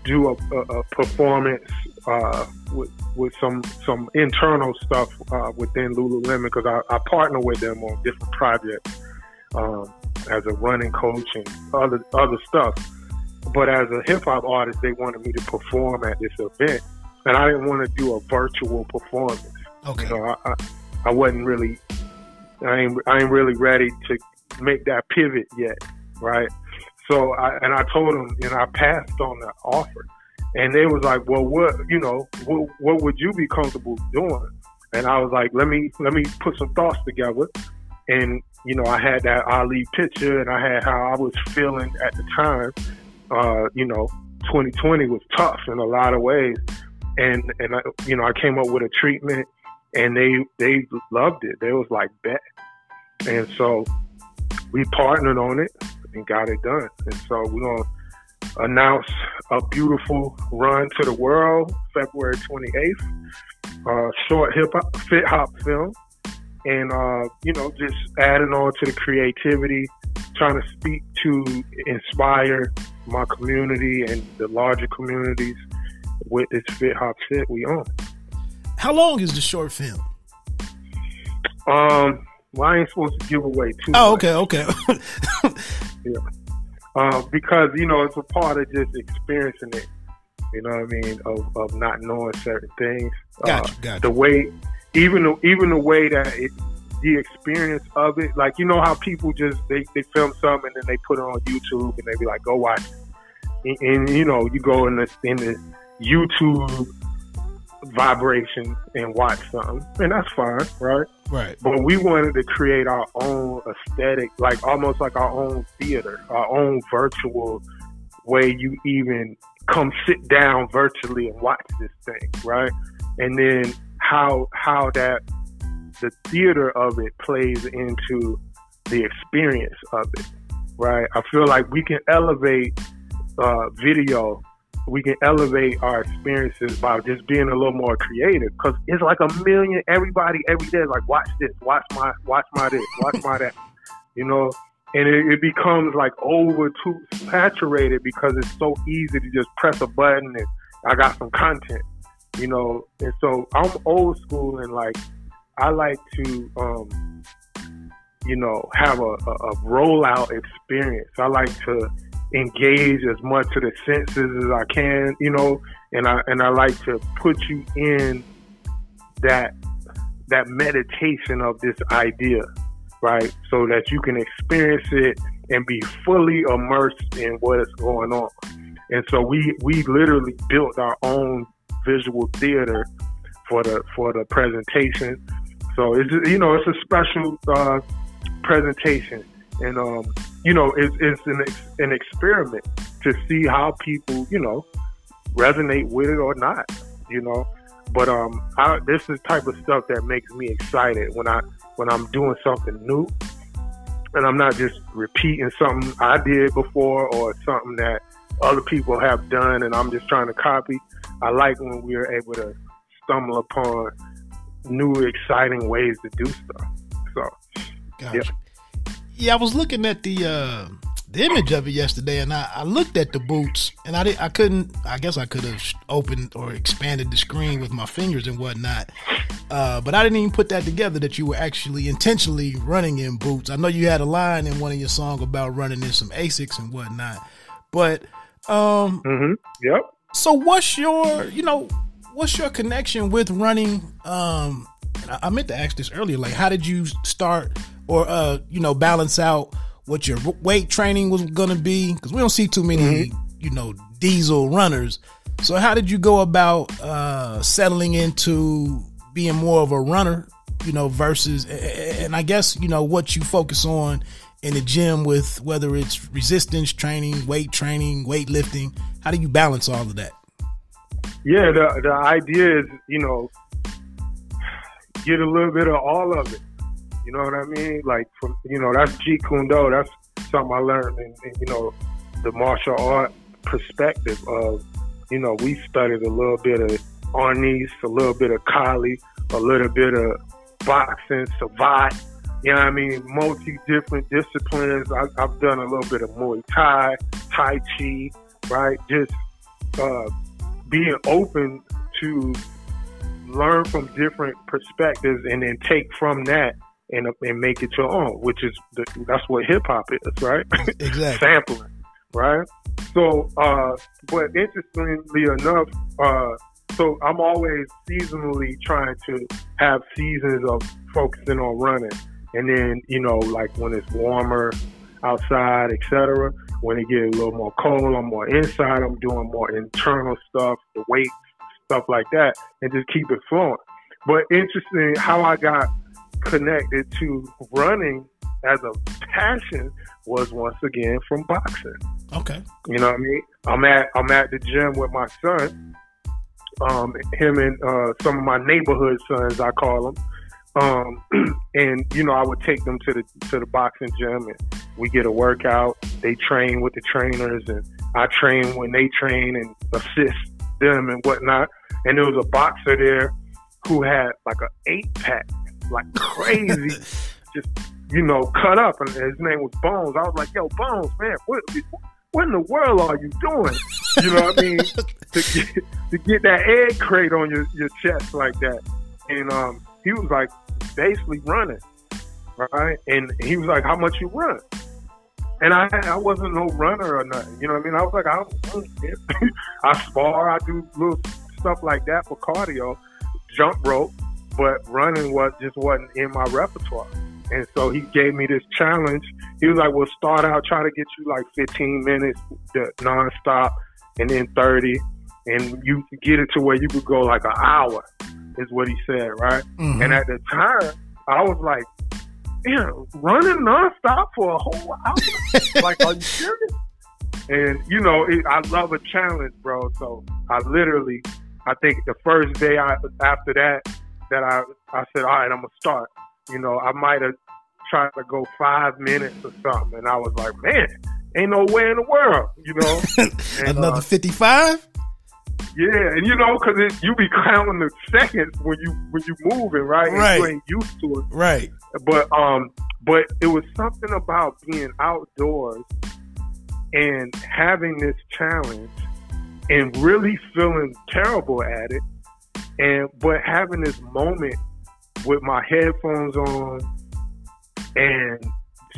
do a, a, a performance uh, with with some some internal stuff uh, within Lululemon because I, I, partner with them on different projects um, as a running coach and other other stuff. But as a hip hop artist, they wanted me to perform at this event, and I didn't want to do a virtual performance. Okay. so I, I, I wasn't really, I ain't, I ain't really ready to make that pivot yet, right? So, I, and I told them, and I passed on the offer, and they was like, well, what, you know, what, what would you be comfortable doing? And I was like, let me, let me put some thoughts together. And, you know, I had that Ali picture and I had how I was feeling at the time. Uh, you know, 2020 was tough in a lot of ways. And, and I, you know, I came up with a treatment and they, they loved it. They was like, bet. And so we partnered on it and got it done. And so we're going to announce a beautiful run to the world February 28th. Uh, short hip hop, fit hop film. And, uh, you know, just adding on to the creativity, trying to speak to inspire my community and the larger communities with this fit hop fit we own. How long is the short film? Um, well, I ain't supposed to give away too. Oh, much. okay, okay. yeah. Uh, because you know it's a part of just experiencing it. You know what I mean? Of, of not knowing certain things. Gotcha, uh, gotcha. The way, even the, even the way that it, the experience of it, like you know how people just they, they film something and then they put it on YouTube and they be like, go watch it. And, and you know, you go in the in the YouTube vibration and watch something, and that's fine, right? Right. But we wanted to create our own aesthetic, like almost like our own theater, our own virtual way you even come sit down virtually and watch this thing, right? And then how how that the theater of it plays into the experience of it, right? I feel like we can elevate uh, video we can elevate our experiences by just being a little more creative. Because it's like a million. Everybody every day is like, watch this, watch my, watch my this, watch my that. You know, and it, it becomes like over too saturated because it's so easy to just press a button and I got some content. You know, and so I'm old school and like I like to, um, you know, have a, a, a rollout experience. I like to engage as much of the senses as I can, you know, and I and I like to put you in that that meditation of this idea, right? So that you can experience it and be fully immersed in what is going on. And so we we literally built our own visual theater for the for the presentation. So it's you know it's a special uh, presentation, and um, you know, it's, it's an, an experiment to see how people, you know, resonate with it or not, you know. But um, I, this is the type of stuff that makes me excited when I when I'm doing something new, and I'm not just repeating something I did before or something that other people have done, and I'm just trying to copy. I like when we are able to stumble upon new, exciting ways to do stuff. So, gotcha. yeah yeah, I was looking at the uh, the image of it yesterday, and I, I looked at the boots, and I did, I couldn't. I guess I could have opened or expanded the screen with my fingers and whatnot, uh, but I didn't even put that together that you were actually intentionally running in boots. I know you had a line in one of your songs about running in some Asics and whatnot, but um, mm-hmm. yep. So what's your, you know, what's your connection with running? Um, I meant to ask this earlier. Like, how did you start? Or uh, you know, balance out what your weight training was going to be because we don't see too many, mm-hmm. you know, diesel runners. So how did you go about uh, settling into being more of a runner, you know, versus and I guess you know what you focus on in the gym with whether it's resistance training, weight training, weightlifting. How do you balance all of that? Yeah, the the idea is you know get a little bit of all of it. You know what I mean? Like, from you know, that's Jeet Kune Do. That's something I learned in, in, you know, the martial art perspective of, you know, we studied a little bit of Arnis, a little bit of Kali, a little bit of boxing, savate, you know what I mean, multi different disciplines. I, have done a little bit of Muay Thai, Tai Chi, right? Just uh, being open to learn from different perspectives and then take from that and and make it your own, which is the, that's what hip hop is, right? Exactly. Sampling, right? So, uh, but interestingly enough, uh, so I'm always seasonally trying to have seasons of focusing on running, and then you know, like when it's warmer outside, etc. When it gets a little more cold, I'm more inside. I'm doing more internal stuff, the weights, stuff like that, and just keep it flowing. But interesting how I got connected to running as a passion was once again from boxing. Okay. You know what I mean? I'm at I'm at the gym with my son. Um, him and uh, some of my neighborhood sons, I call them. Um, and you know, I would take them to the to the boxing gym, and we get a workout. They train with the trainers, and I train when they train and assist them and whatnot. And there was a boxer there who had like an eight pack like crazy, just you know, cut up, and his name was Bones. I was like, "Yo, Bones, man, what, what in the world are you doing?" You know what I mean? to get to get that egg crate on your your chest like that, and um, he was like basically running, right? And he was like, "How much you run?" And I I wasn't no runner or nothing. You know what I mean? I was like, I don't, I spar, I do little stuff like that for cardio, jump rope but running was just wasn't in my repertoire. And so he gave me this challenge. He was like, "We'll start out try to get you like 15 minutes nonstop, and then 30, and you get it to where you could go like an hour." Is what he said, right? Mm-hmm. And at the time, I was like, "Yeah, running nonstop for a whole hour? like, are you serious?" And you know, it, I love a challenge, bro. So I literally, I think the first day I, after that, that I, I said, all right, I'm gonna start. You know, I might have tried to go five minutes or something, and I was like, man, ain't no way in the world, you know. And, Another uh, 55. Yeah, and you know, because you be counting the seconds when you when you moving, right? Right. And you ain't used to it, right? But um, but it was something about being outdoors and having this challenge and really feeling terrible at it and but having this moment with my headphones on and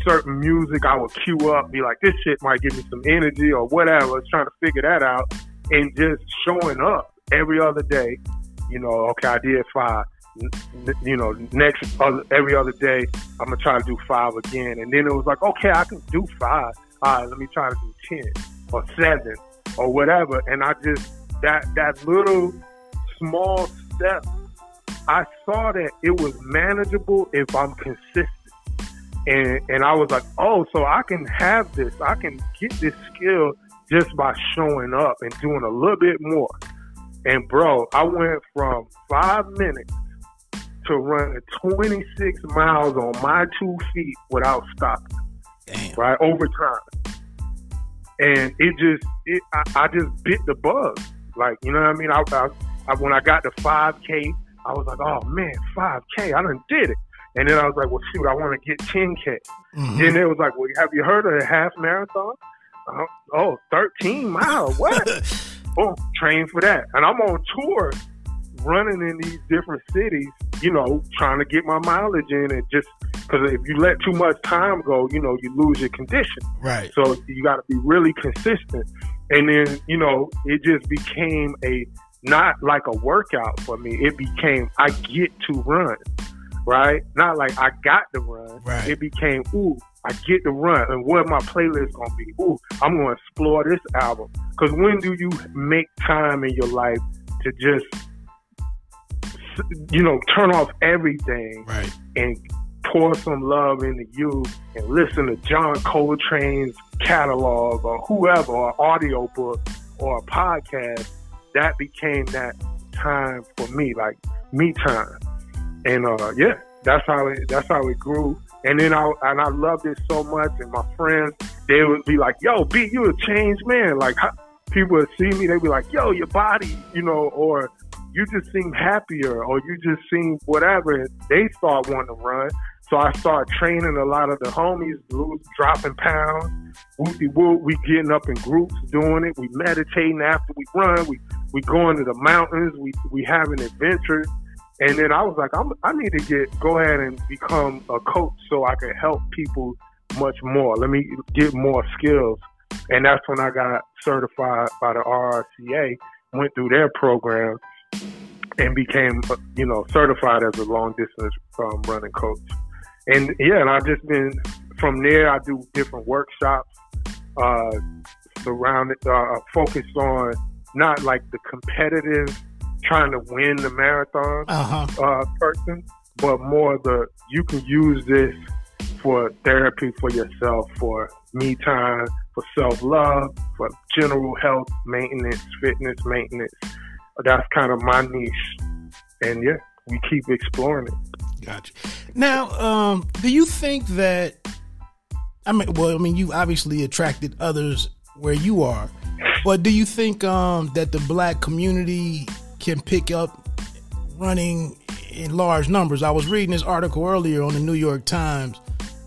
certain music I would cue up, be like, this shit might give me some energy or whatever. Trying to figure that out and just showing up every other day. You know, okay, I did five. You know, next every other day, I'm gonna try to do five again. And then it was like, okay, I can do five. All right, let me try to do ten or seven or whatever. And I just that that little small steps, I saw that it was manageable if I'm consistent. And and I was like, oh, so I can have this. I can get this skill just by showing up and doing a little bit more. And bro, I went from five minutes to running 26 miles on my two feet without stopping. Damn. Right over time. And it just, it, I, I just bit the bug. Like, you know what I mean? I, I, I, when I got to 5K, I was like, oh man, 5K, I done did it. And then I was like, well, shoot, I want to get 10K. Mm-hmm. Then it was like, well, have you heard of a half marathon? Uh, oh, 13 miles. What? Boom, train for that. And I'm on tour running in these different cities, you know, trying to get my mileage in and just because if you let too much time go, you know, you lose your condition. Right. So you got to be really consistent. And then, you know, it just became a not like a workout for me. It became I get to run, right? Not like I got to run. Right. It became ooh, I get to run, and what my playlist gonna be? Ooh, I'm gonna explore this album. Because when do you make time in your life to just, you know, turn off everything right. and pour some love into you and listen to John Coltrane's catalog or whoever, or audio book or a podcast that became that time for me, like me time. And uh, yeah, that's how it that's how it grew. And then I and I loved it so much. And my friends, they would be like, "Yo, B, you a changed man." Like how, people would see me, they'd be like, "Yo, your body," you know, or you just seem happier or you just seem whatever. They start wanting to run. So I start training a lot of the homies, dropping pounds. We, we getting up in groups doing it. We meditating after we run. We we going to the mountains. We we having adventures. And then I was like, I'm, I need to get go ahead and become a coach so I can help people much more. Let me get more skills. And that's when I got certified by the RRCA, went through their program, and became, you know, certified as a long distance um, running coach. And yeah, and I've just been from there. I do different workshops, uh, surrounded, uh, focused on not like the competitive, trying to win the marathon uh-huh. uh, person, but more the you can use this for therapy for yourself, for me time, for self love, for general health maintenance, fitness maintenance. That's kind of my niche. And yeah, we keep exploring it. Gotcha. Now, um, do you think that I mean well, I mean you obviously attracted others where you are, but do you think um, that the black community can pick up running in large numbers? I was reading this article earlier on the New York Times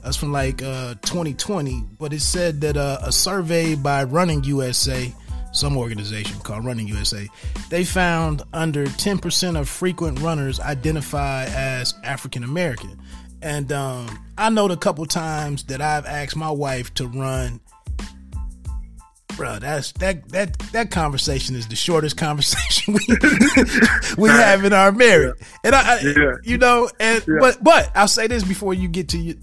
that's from like uh, 2020, but it said that uh, a survey by Running USA, some organization called Running USA, they found under 10% of frequent runners identify as African American. And um, I know a couple times that I've asked my wife to run bro, that's that that that conversation is the shortest conversation we we have in our marriage. And I, I yeah. you know, and yeah. but but I'll say this before you get to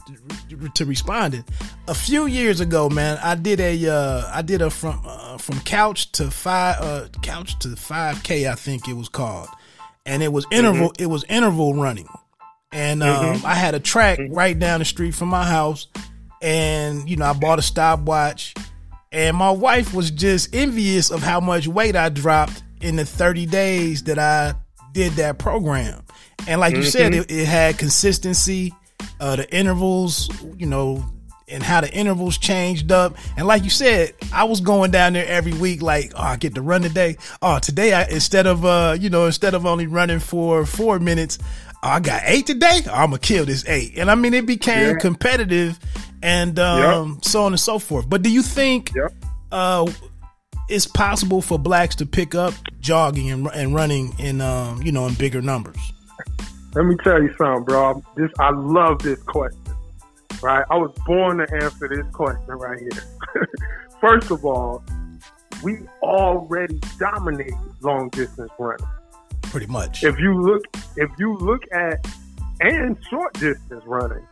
to responding. A few years ago, man, I did a uh, I did a from uh, from couch to five uh, couch to five k, I think it was called, and it was interval mm-hmm. it was interval running, and um, mm-hmm. I had a track mm-hmm. right down the street from my house, and you know I bought a stopwatch and my wife was just envious of how much weight I dropped in the 30 days that I did that program. And like mm-hmm. you said, it, it, had consistency, uh, the intervals, you know, and how the intervals changed up. And like you said, I was going down there every week, like, oh, I get to run today. Oh, today I instead of uh, you know, instead of only running for four minutes, oh, I got eight today. Oh, I'm gonna kill this eight. And I mean, it became yeah. competitive and um, yep. so on and so forth. But do you think yep. uh, it's possible for blacks to pick up jogging and, and running in um, you know in bigger numbers? Let me tell you something, bro. This I love this question. Right, I was born to answer this question right here. First of all, we already dominate long distance running. Pretty much. If you look, if you look at and short distance running,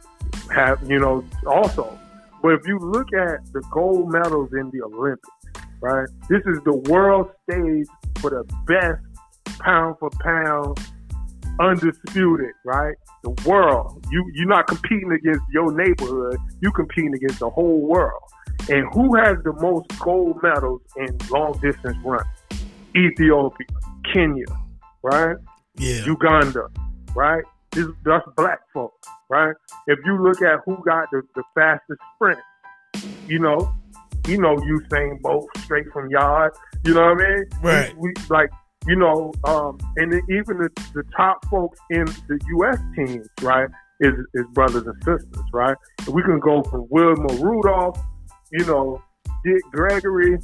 have you know also. But if you look at the gold medals in the Olympics, right? This is the world stage for the best pound for pound, undisputed, right? The world. You you're not competing against your neighborhood. You competing against the whole world. And who has the most gold medals in long distance run? Ethiopia, Kenya, right? Yeah. Uganda, right? This, that's black folk, right? If you look at who got the, the fastest sprint, you know, you know Usain Bolt straight from yard. You know what I mean? Right. We, we like you know, um, and even the, the top folks in the U.S. teams, right, is is brothers and sisters, right? We can go from Wilma Rudolph, you know, Dick Gregory,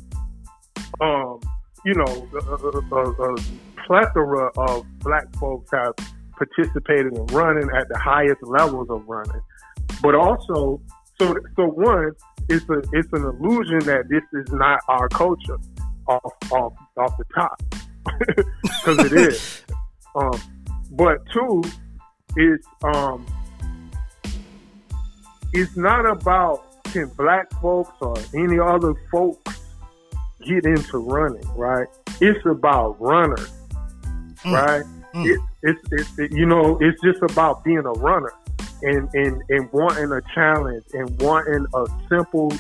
um, you know, a, a, a, a plethora of black folks have participated in running at the highest levels of running. But also, so so one, it's a it's an illusion that this is not our culture off off off the top because it is. Um, but two, it's um, it's not about can black folks or any other folks get into running, right? It's about runners, mm. right? Mm. It, it's, it's it, you know, it's just about being a runner and, and, and wanting a challenge and wanting a simple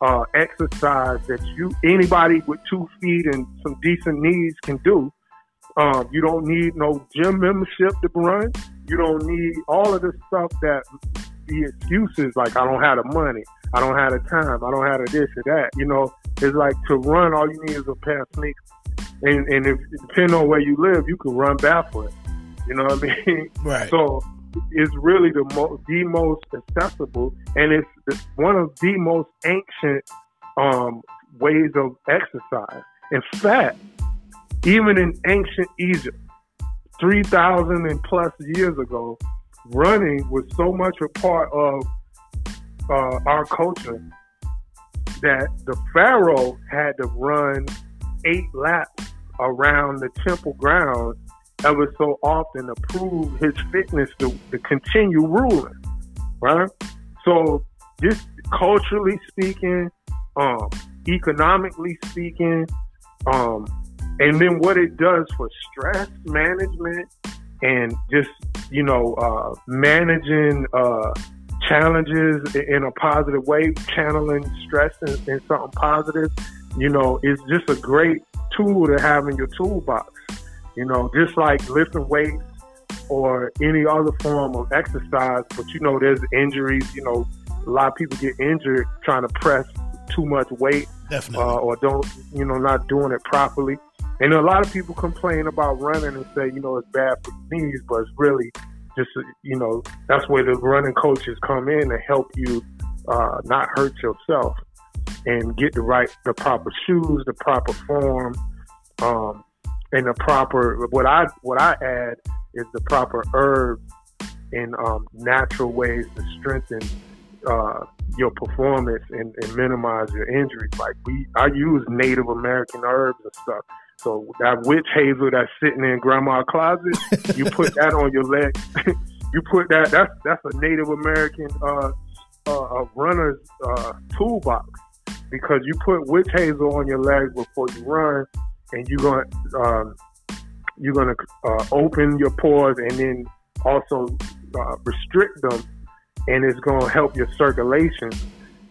uh, exercise that you anybody with two feet and some decent knees can do. Um, you don't need no gym membership to run. You don't need all of the stuff that the excuses like I don't have the money, I don't have the time, I don't have the this or that. You know, it's like to run all you need is a pair of sneakers and and if depending on where you live, you can run barefoot. You know what I mean? Right. So it's really the most the most accessible, and it's, it's one of the most ancient um, ways of exercise. In fact, even in ancient Egypt, three thousand and plus years ago, running was so much a part of uh, our culture that the pharaoh had to run eight laps around the temple grounds ever so often to prove his fitness to, to continue ruling, right? So, just culturally speaking, um, economically speaking, um, and then what it does for stress management and just you know uh, managing uh, challenges in a positive way, channeling stress in, in something positive. You know, it's just a great tool to have in your toolbox. You know, just like lifting weights or any other form of exercise, but you know, there's injuries. You know, a lot of people get injured trying to press too much weight, Definitely. uh, or don't, you know, not doing it properly. And a lot of people complain about running and say, you know, it's bad for knees, but it's really just, you know, that's where the running coaches come in to help you uh, not hurt yourself and get the right, the proper shoes, the proper form, um, and the proper. What I what I add is the proper herbs and um, natural ways to strengthen uh, your performance and, and minimize your injuries. Like we, I use Native American herbs and stuff. So that witch hazel that's sitting in grandma's closet, you put that on your leg. you put that. That's that's a Native American uh, uh, runner's uh, toolbox because you put witch hazel on your legs before you run, and you're gonna um, you're gonna uh, open your pores and then also uh, restrict them, and it's gonna help your circulation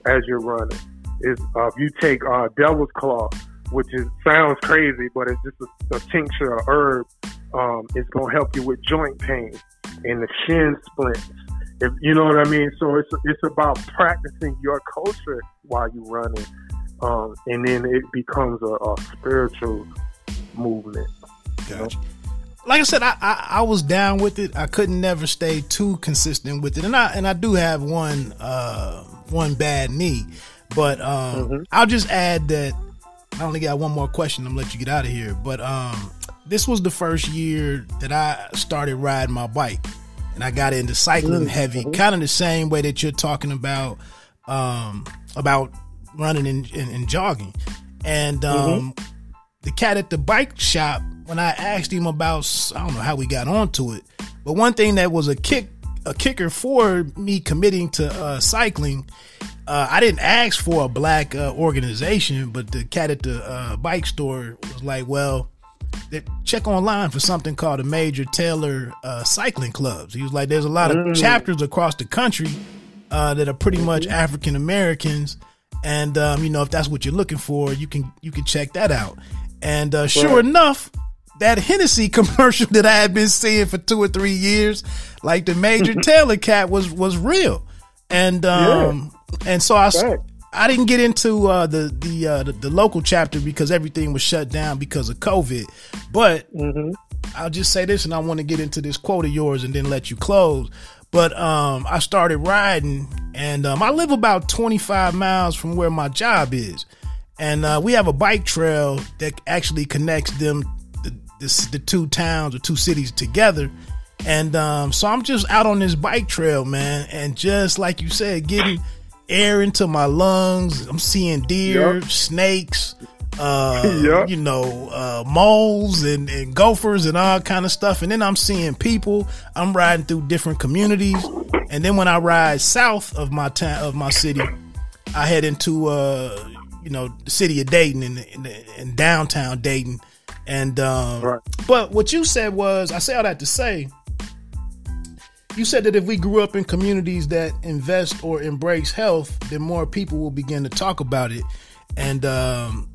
as you're running. Is uh, if you take uh, devil's claw, which is sounds crazy, but it's just a, a tincture of herb. Um, it's gonna help you with joint pain and the shin splints. If you know what I mean. So it's it's about practicing your culture while you're running, um, and then it becomes a, a spiritual movement. Gotcha. Like I said, I, I, I was down with it. I couldn't never stay too consistent with it, and I and I do have one uh one bad knee, but um Mhm. I'll just add that I only got one more question. I'm gonna let you get out of here, but um this was the first year that I started riding my bike, and I got into cycling Mm, heavy, mhm. kind of the same way that you're talking about um about running and, and, and jogging, and um the cat at the bike shop when I asked him about I don't know how we got onto it, but one thing that was a kick a kicker for me committing to uh, cycling, uh, I didn't ask for a black uh, organization, but the cat at the uh, bike store was like, "Well, check online for something called the Major Taylor uh, Cycling Clubs." He was like, "There's a lot of Mm. chapters across the country uh, that are pretty much African Americans." And um, you know, if that's what you're looking for, you can you can check that out. And uh, sure Right. enough, that Hennessy commercial that I had been seeing for two or three years, like the Major Taylor cat, was was real. And um, and so I. Right. I didn't get into uh, the the, uh, the the local chapter because everything was shut down because of COVID. But hmm I'll just say this, and I want to get into this quote of yours and then let you close. But um, I started riding, and um, I live about 25 miles from where my job is, and uh, we have a bike trail that actually connects them, the, the, the two towns or two cities together. And um, so I'm just out on this bike trail, man, and just like you said, getting air into my lungs. I'm seeing deer, Yup. snakes, uh, Yup. you know, uh, moles and, and gophers and all kind of stuff. And then I'm seeing people. I'm riding through different communities, and then when I ride south of my town of my city, I head into uh, you know the city of Dayton and in, in, downtown Dayton. And um, Right. but what you said was, I say all that to say. You said that if we grew up in communities that invest or embrace health, then more people will begin to talk about it. And um,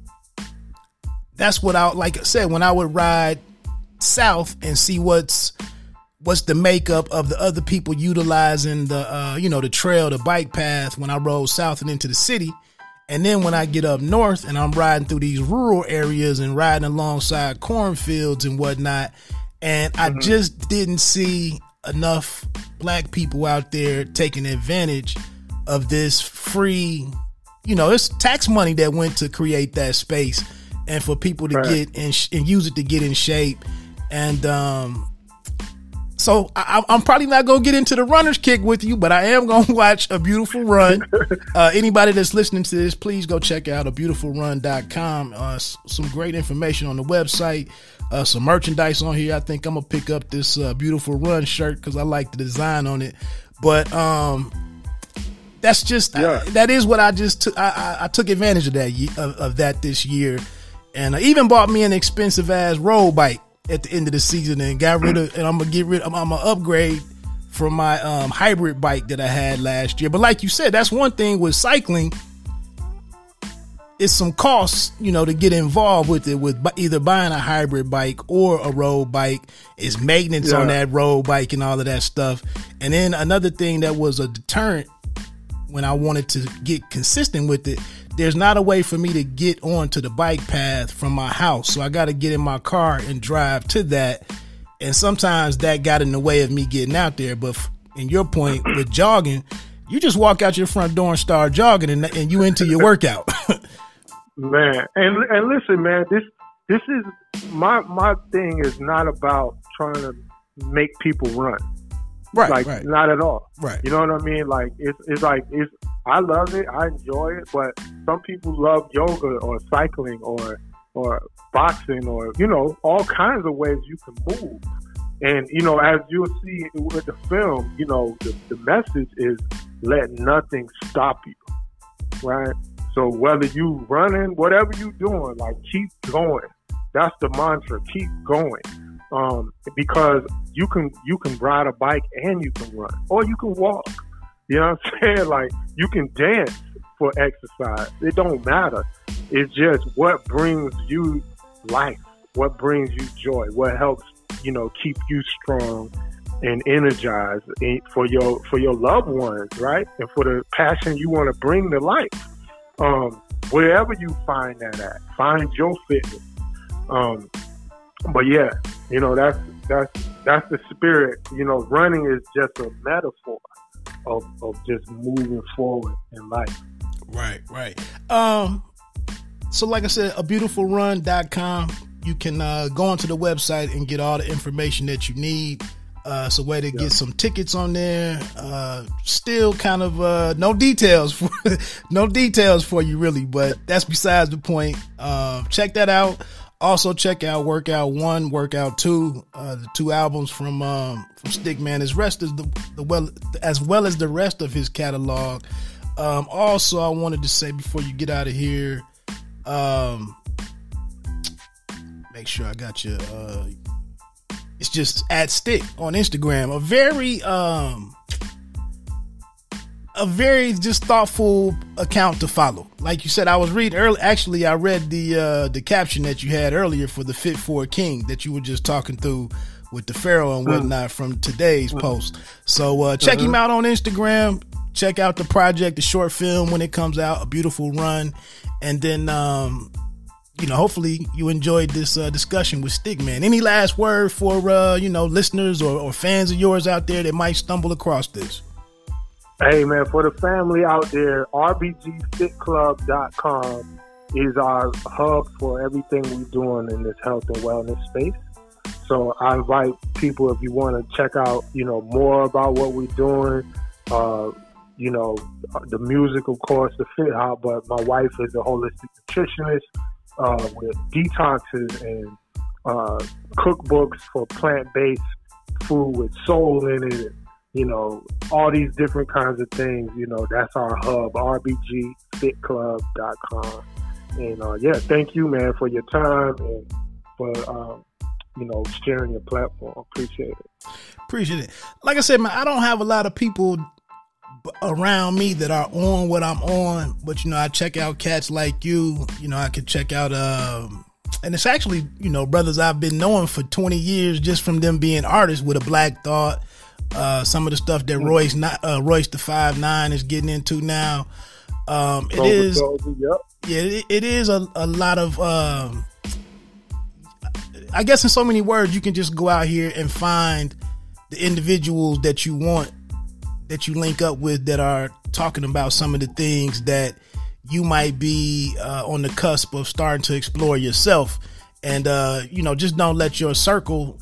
that's what I like I said when I would ride south and see what's what's the makeup of the other people utilizing the uh, you know the trail, the bike path when I rode south and into the city. And then when I get up north and I'm riding through these rural areas and riding alongside cornfields and whatnot, and I mm-hmm. just didn't see enough black people out there taking advantage of this free, you know, it's tax money that went to create that space and for people to right. get in and use it to get in shape. And um, so I, am probably not gonna get into the runner's kick with you, but I am gonna watch a beautiful run. Uh, anybody that's listening to this, please go check out a Beautiful beautifulrun.com. Uh, some great information on the website uh, some merchandise on here. I think I'm gonna pick up this uh, beautiful run shirt because I like the design on it. But um, that's just yeah. I, that is what I just took. I, I, I, took advantage of that of, of that this year, and I even bought me an expensive ass road bike at the end of the season and got rid of. And I'm gonna get rid. I'm, I'm gonna upgrade from my um, hybrid bike that I had last year. But like you said, that's one thing with cycling it's some costs, you know, to get involved with it with either buying a hybrid bike or a road bike. It's maintenance yeah. on that road bike and all of that stuff. And then another thing that was a deterrent when I wanted to get consistent with it, there's not a way for me to get onto the bike path from my house. So I got to get in my car and drive to that. And sometimes that got in the way of me getting out there. But in your point with jogging, you just walk out your front door and start jogging and, and you into your workout. Man, and and listen, man, this this is my my thing is not about trying to make people run. Right, like right. not at all. Right. You know what I mean? Like it's it's like it's I love it, I enjoy it, but some people love yoga or cycling or or boxing or you know all kinds of ways you can move. And you know, as you'll see with the film, you know, the, the message is let nothing stop you, right? So whether you running, whatever you doing, like keep going. That's the mantra. Keep going. Um, because you can you can ride a bike and you can run, or you can walk. You know what I'm saying? Like you can dance for exercise. It don't matter. It's just what brings you life, what brings you joy, what helps you know keep you strong and energized for your for your loved ones, right? And for the passion you want to bring to life um, wherever you find that at, find your fitness. Um, but yeah, you know that's that's that's the spirit. You know, running is just a metaphor of of just moving forward in life. Right, right. Um, so like I said, a beautifulrun.com. You can uh, go onto the website and get all the information that you need. Uh, it's a way to get some tickets on there. Uh, still kind of uh, no details for no details for you really, but that's besides the point. Uh, check that out. Also check out Workout One, Workout Two, uh, the two albums from um, from Stic.man. As rest as the, the well as well as the rest of his catalog. Um, also, I wanted to say before you get out of here, um, make sure I got your uh, it's just at Stic on Instagram. A very um a very just thoughtful account to follow. Like you said, I was reading early. Actually, I read the uh, the caption that you had earlier for the Fit for a King that you were just talking through with the Pharaoh and mm. whatnot from today's mm. post. So uh, check him mm-hmm. out on Instagram. Check out the project, the short film when it comes out, a beautiful run, and then um, you know, hopefully you enjoyed this uh, discussion with Stic.man. Any last word for uh, you know listeners or, or fans of yours out there that might stumble across this? Hey man, for the family out there, rbgfitclub.com is our hub for everything we're doing in this health and wellness space. So I invite people if you want to check out, you know, more about what we're doing. Uh, you know, the music, of course, the Fit Hop, but my wife is a holistic nutritionist uh, with detoxes and uh, cookbooks for plant-based food with soul in it. You know, all these different kinds of things. You know, that's our hub, rbgfitclub.com. And uh, yeah, thank you, man, for your time and for um, you know sharing your platform. Appreciate it. Appreciate it. Like I said, man, I don't have a lot of people around me that are on what I'm on. But you know, I check out cats like you. You know, I could check out um and it's actually, you know, brothers I've been knowing for 20 years just from them being artists with a Black Thought. Uh, some of the stuff that Royce not uh, Royce da 5'9" is getting into now. Um, it is, yep. yeah, it, it is a, a lot of. Um, I guess in so many words, you can just go out here and find the individuals that you want, that you link up with, that are talking about some of the things that you might be uh, on the cusp of starting to explore yourself. And uh, you know, just don't let your circle,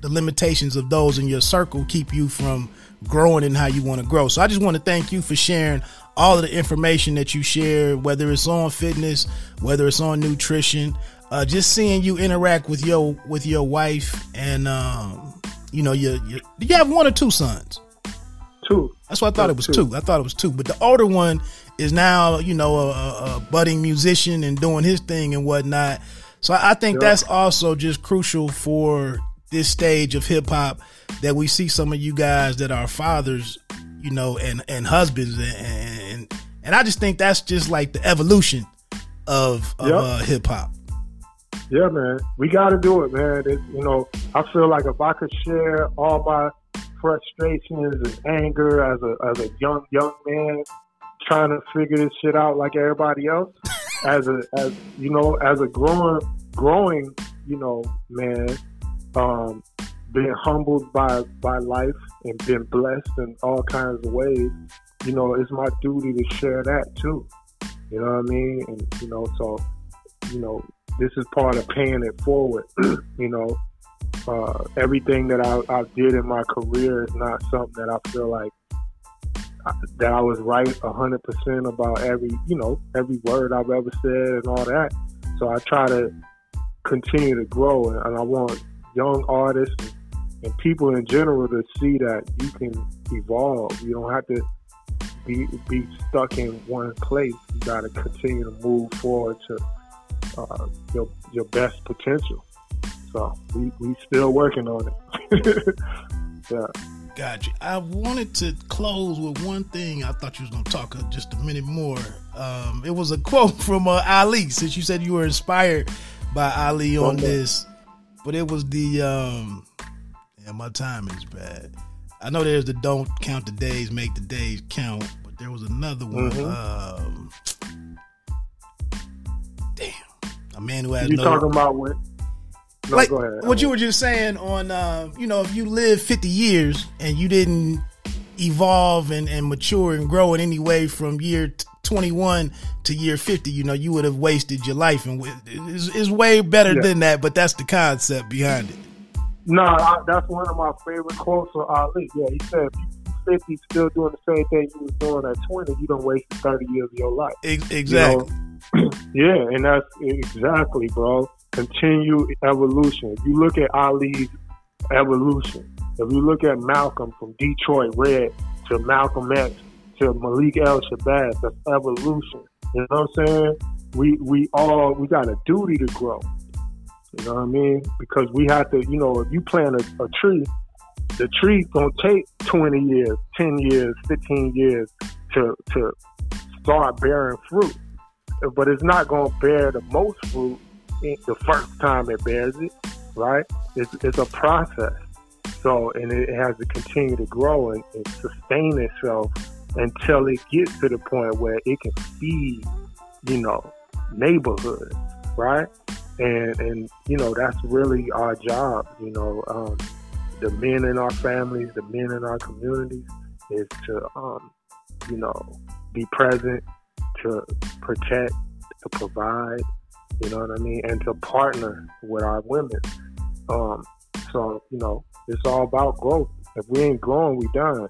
the limitations of those in your circle, keep you from growing in how you want to grow. So I just want to thank you for sharing all of the information that you share, whether it's on fitness, whether it's on nutrition, uh, just seeing you interact with your with your wife and um, you know your, your you have one or two sons? Two. That's what I thought it was two. I thought it was two, but the older one is now you know a, a, budding musician and doing his thing and whatnot. So I think Yeah. that's also just crucial for this stage of hip hop that we see some of you guys that are fathers, you know, and and husbands and and, and I just think that's just like the evolution of of Yeah. uh, hip hop. Yeah, man, we got to do it, man. It, you know, I feel like if I could share all my frustrations and anger as a as a young young man trying to figure this shit out like everybody else, as a as you know, as a growing growing you know man, um, being humbled by by life and being blessed in all kinds of ways, you know, it's my duty to share that too. You know what I mean? And you know, so you know, this is part of paying it forward. you know, uh, everything that I, I did in my career is not something that I feel like I, that I was right hundred percent about every, you know, every word I've ever said and all that. So I try to continue to grow, and, and I want young artists and, and people in general to see that you can evolve. You don't have to be be stuck in one place. You got to continue to move forward to uh, your your best potential. So we we still working on it. yeah. Gotcha. I wanted to close with one thing. I thought you was gonna talk just a minute more. Um, it was a quote from uh, Ali. Since you said you were inspired by Ali on Okay. this, but it was the um, yeah, my timing is bad. I know there's the don't count the days, make the days count, but there was another one. Mhm. Um, damn, a man who has You no talking about what? No, like what you were just saying on uh, you know if you live 50 years and you didn't evolve and, and mature and grow in any way from year t- 21 to year 50 you know you would have wasted your life and it's, it's way better Yeah. than that but that's the concept behind it No, I, that's one of my favorite quotes from Ali. Yeah, he said, if you 50 still doing the same thing you was doing at 20, you don't waste 30 years of your life. Ex- exactly Yeah, and that's exactly, bro. Continue evolution. If you look at Ali's evolution, if you look at Malcolm from Detroit Red to Malcolm X to Malik El Shabazz, that's evolution. You know what I'm saying? We we all we got a duty to grow. You know what I mean? Because we have to, you know, if you plant a, a tree, the tree gonna take 20 years, 10 years, 15 years to to start bearing fruit but it's not to bear the most fruit the first time it bears it, right? It's, it's a process. So, and it has to continue to grow and, and sustain itself until it gets to the point where it can feed, you know, neighborhoods, right? And, and, you know, that's really our job, you know, um, the men in our families, the men in our communities is to, um, you know, be present, to protect, to provide, you know what I mean, and to partner with our women. Um, so, you know, it's all about growth. If we ain't growing, we done.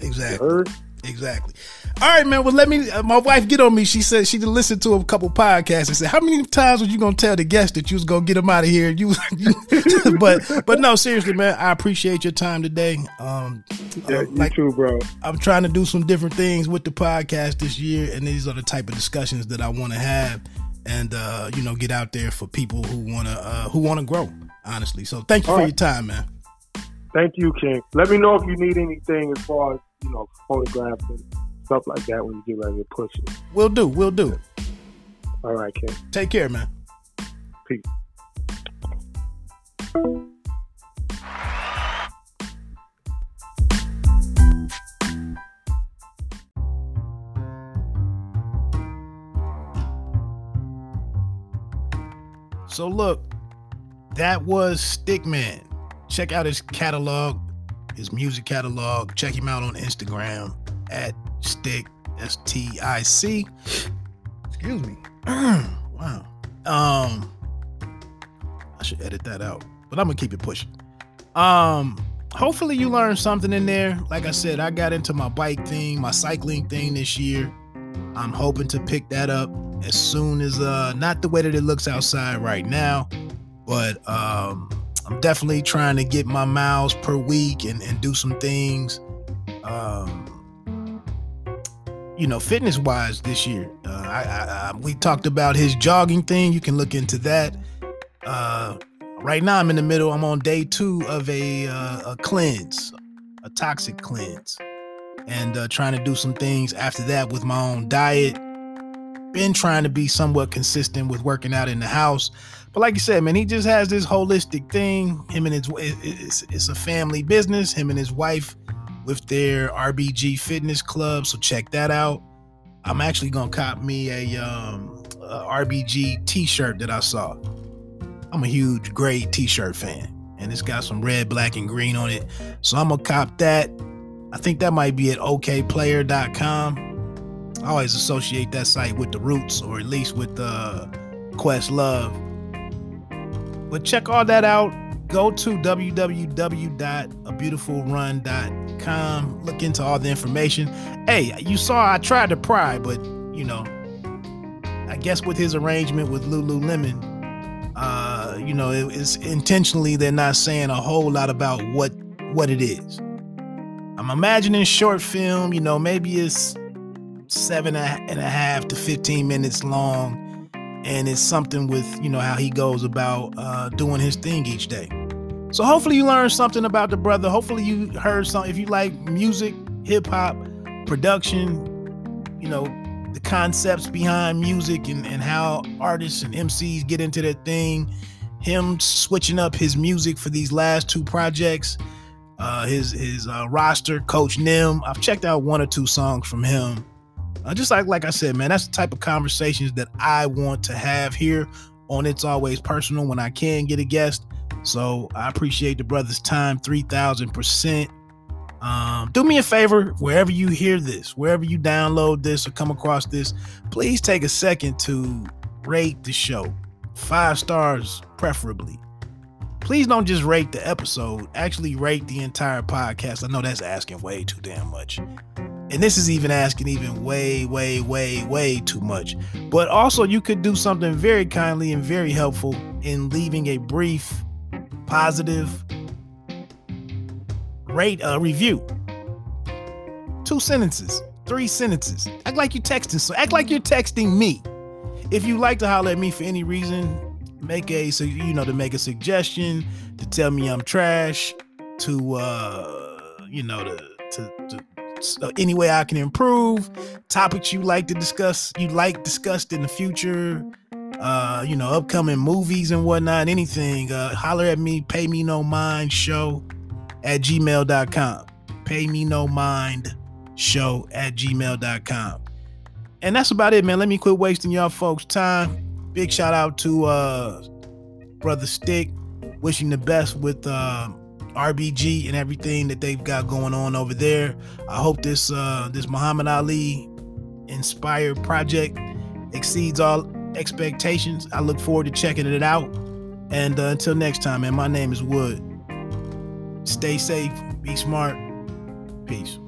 Exactly. Exactly. All right man. Well let me uh, my wife get on me. She said she listened to a couple podcasts and said how many times was you gonna tell the guest that you was gonna get them out of here? You, you but but no seriously man i appreciate your time today. Um Yeah, uh, you like too, bro. I'm trying to do some different things with the podcast this year, and these are the type of discussions that I want to have, and uh, you know, get out there for people who wanna uh, who wanna grow. Honestly, so thank you All for right. your time, man. Thank you, King. Let me know if you need anything as far as, you know, photographs and stuff like that when you get ready to push it. We'll do, we'll do. All right, King. Take care, man. Peace. So look, that was Stic.man. Check out his catalog, his music catalog. Check him out on Instagram at Stic S T I C. Excuse me. wow. Um, I should edit that out, but I'm gonna keep it pushing. Um, hopefully you learned something in there. Like I said, I got into my bike thing, my cycling thing this year. I'm hoping to pick that up as soon as uh not the way that it looks outside right now, but um I'm definitely trying to get my miles per week and, and do some things. Um you know, fitness wise this year. Uh, I, I, I, we talked about his jogging thing. You can look into that. Uh, right now, I'm in the middle. I'm on day two of a uh, a cleanse, a toxic cleanse, and uh, trying to do some things after that with my own diet. Been trying to be somewhat consistent with working out in the house, but like you said, man, he just has this holistic thing. Him and his it's, it's a family business. Him and his wife with their RBG Fitness Club. So check that out. I'm actually gonna cop me a, um, a RBG T-shirt that I saw. I'm a huge gray T-shirt fan, and it's got some red, black, and green on it. So I'm gonna cop that. I think that might be at okplayer.com. I always associate that site with the Roots, or at least with uh, Questlove. But check all that out go to www.abeautifulrun.com. Look into all the information. Hey, you saw I tried to pry, but you know, I guess with his arrangement with Lululemon, uh, you know, it, it's intentionally they're not saying a whole lot about what what it is. I'm imagining short film, you know, maybe it's seven and a half to 15 minutes long and it's something with you know how he goes about uh, doing his thing each day. So hopefully you learned something about the brother. Hopefully you heard something. If you like music, hip hop, production, you know the concepts behind music and, and how artists and MCs get into their thing. Him switching up his music for these last two projects. Uh, his his uh, roster, Coach Nim. I've checked out one or two songs from him uh, just like like I said, man, that's the type of conversations that I want to have here on It's Always Personal when I can get a guest. So I appreciate the brother's time, three thousand percent. Um, do me a favor, wherever you hear this, wherever you download this or come across this, please take a second to rate the show, five stars preferably. Please don't just rate the episode, actually rate the entire podcast. I know that's asking way too damn much. And this is even asking even way, way, way, way too much. But also, you could do something very kindly and very helpful in leaving a brief, positive rate a review. Two sentences, three sentences. Act like you're texting. So act like you're texting me. If you like to holler at me for any reason, make a so you know to make a suggestion, to tell me I'm trash, to uh, you know to to, to uh, any way I can improve, topics you like to discuss, you like discussed in the future, uh, you know, upcoming movies and whatnot, anything, uh, holler at me, pay me no mind show at gmail.com. Pay me no mind show at gmail.com. And that's about it, man. Let me quit wasting y'all folks' time. Big shout out to uh brother Stic. Wishing the best with uh RBG and everything that they've got going on over there. I hope this uh, this Muhammad Ali inspired project exceeds all expectations. I look forward to checking it out. And uh, until next time, man, my name is Wood. Stay safe, be smart. Peace.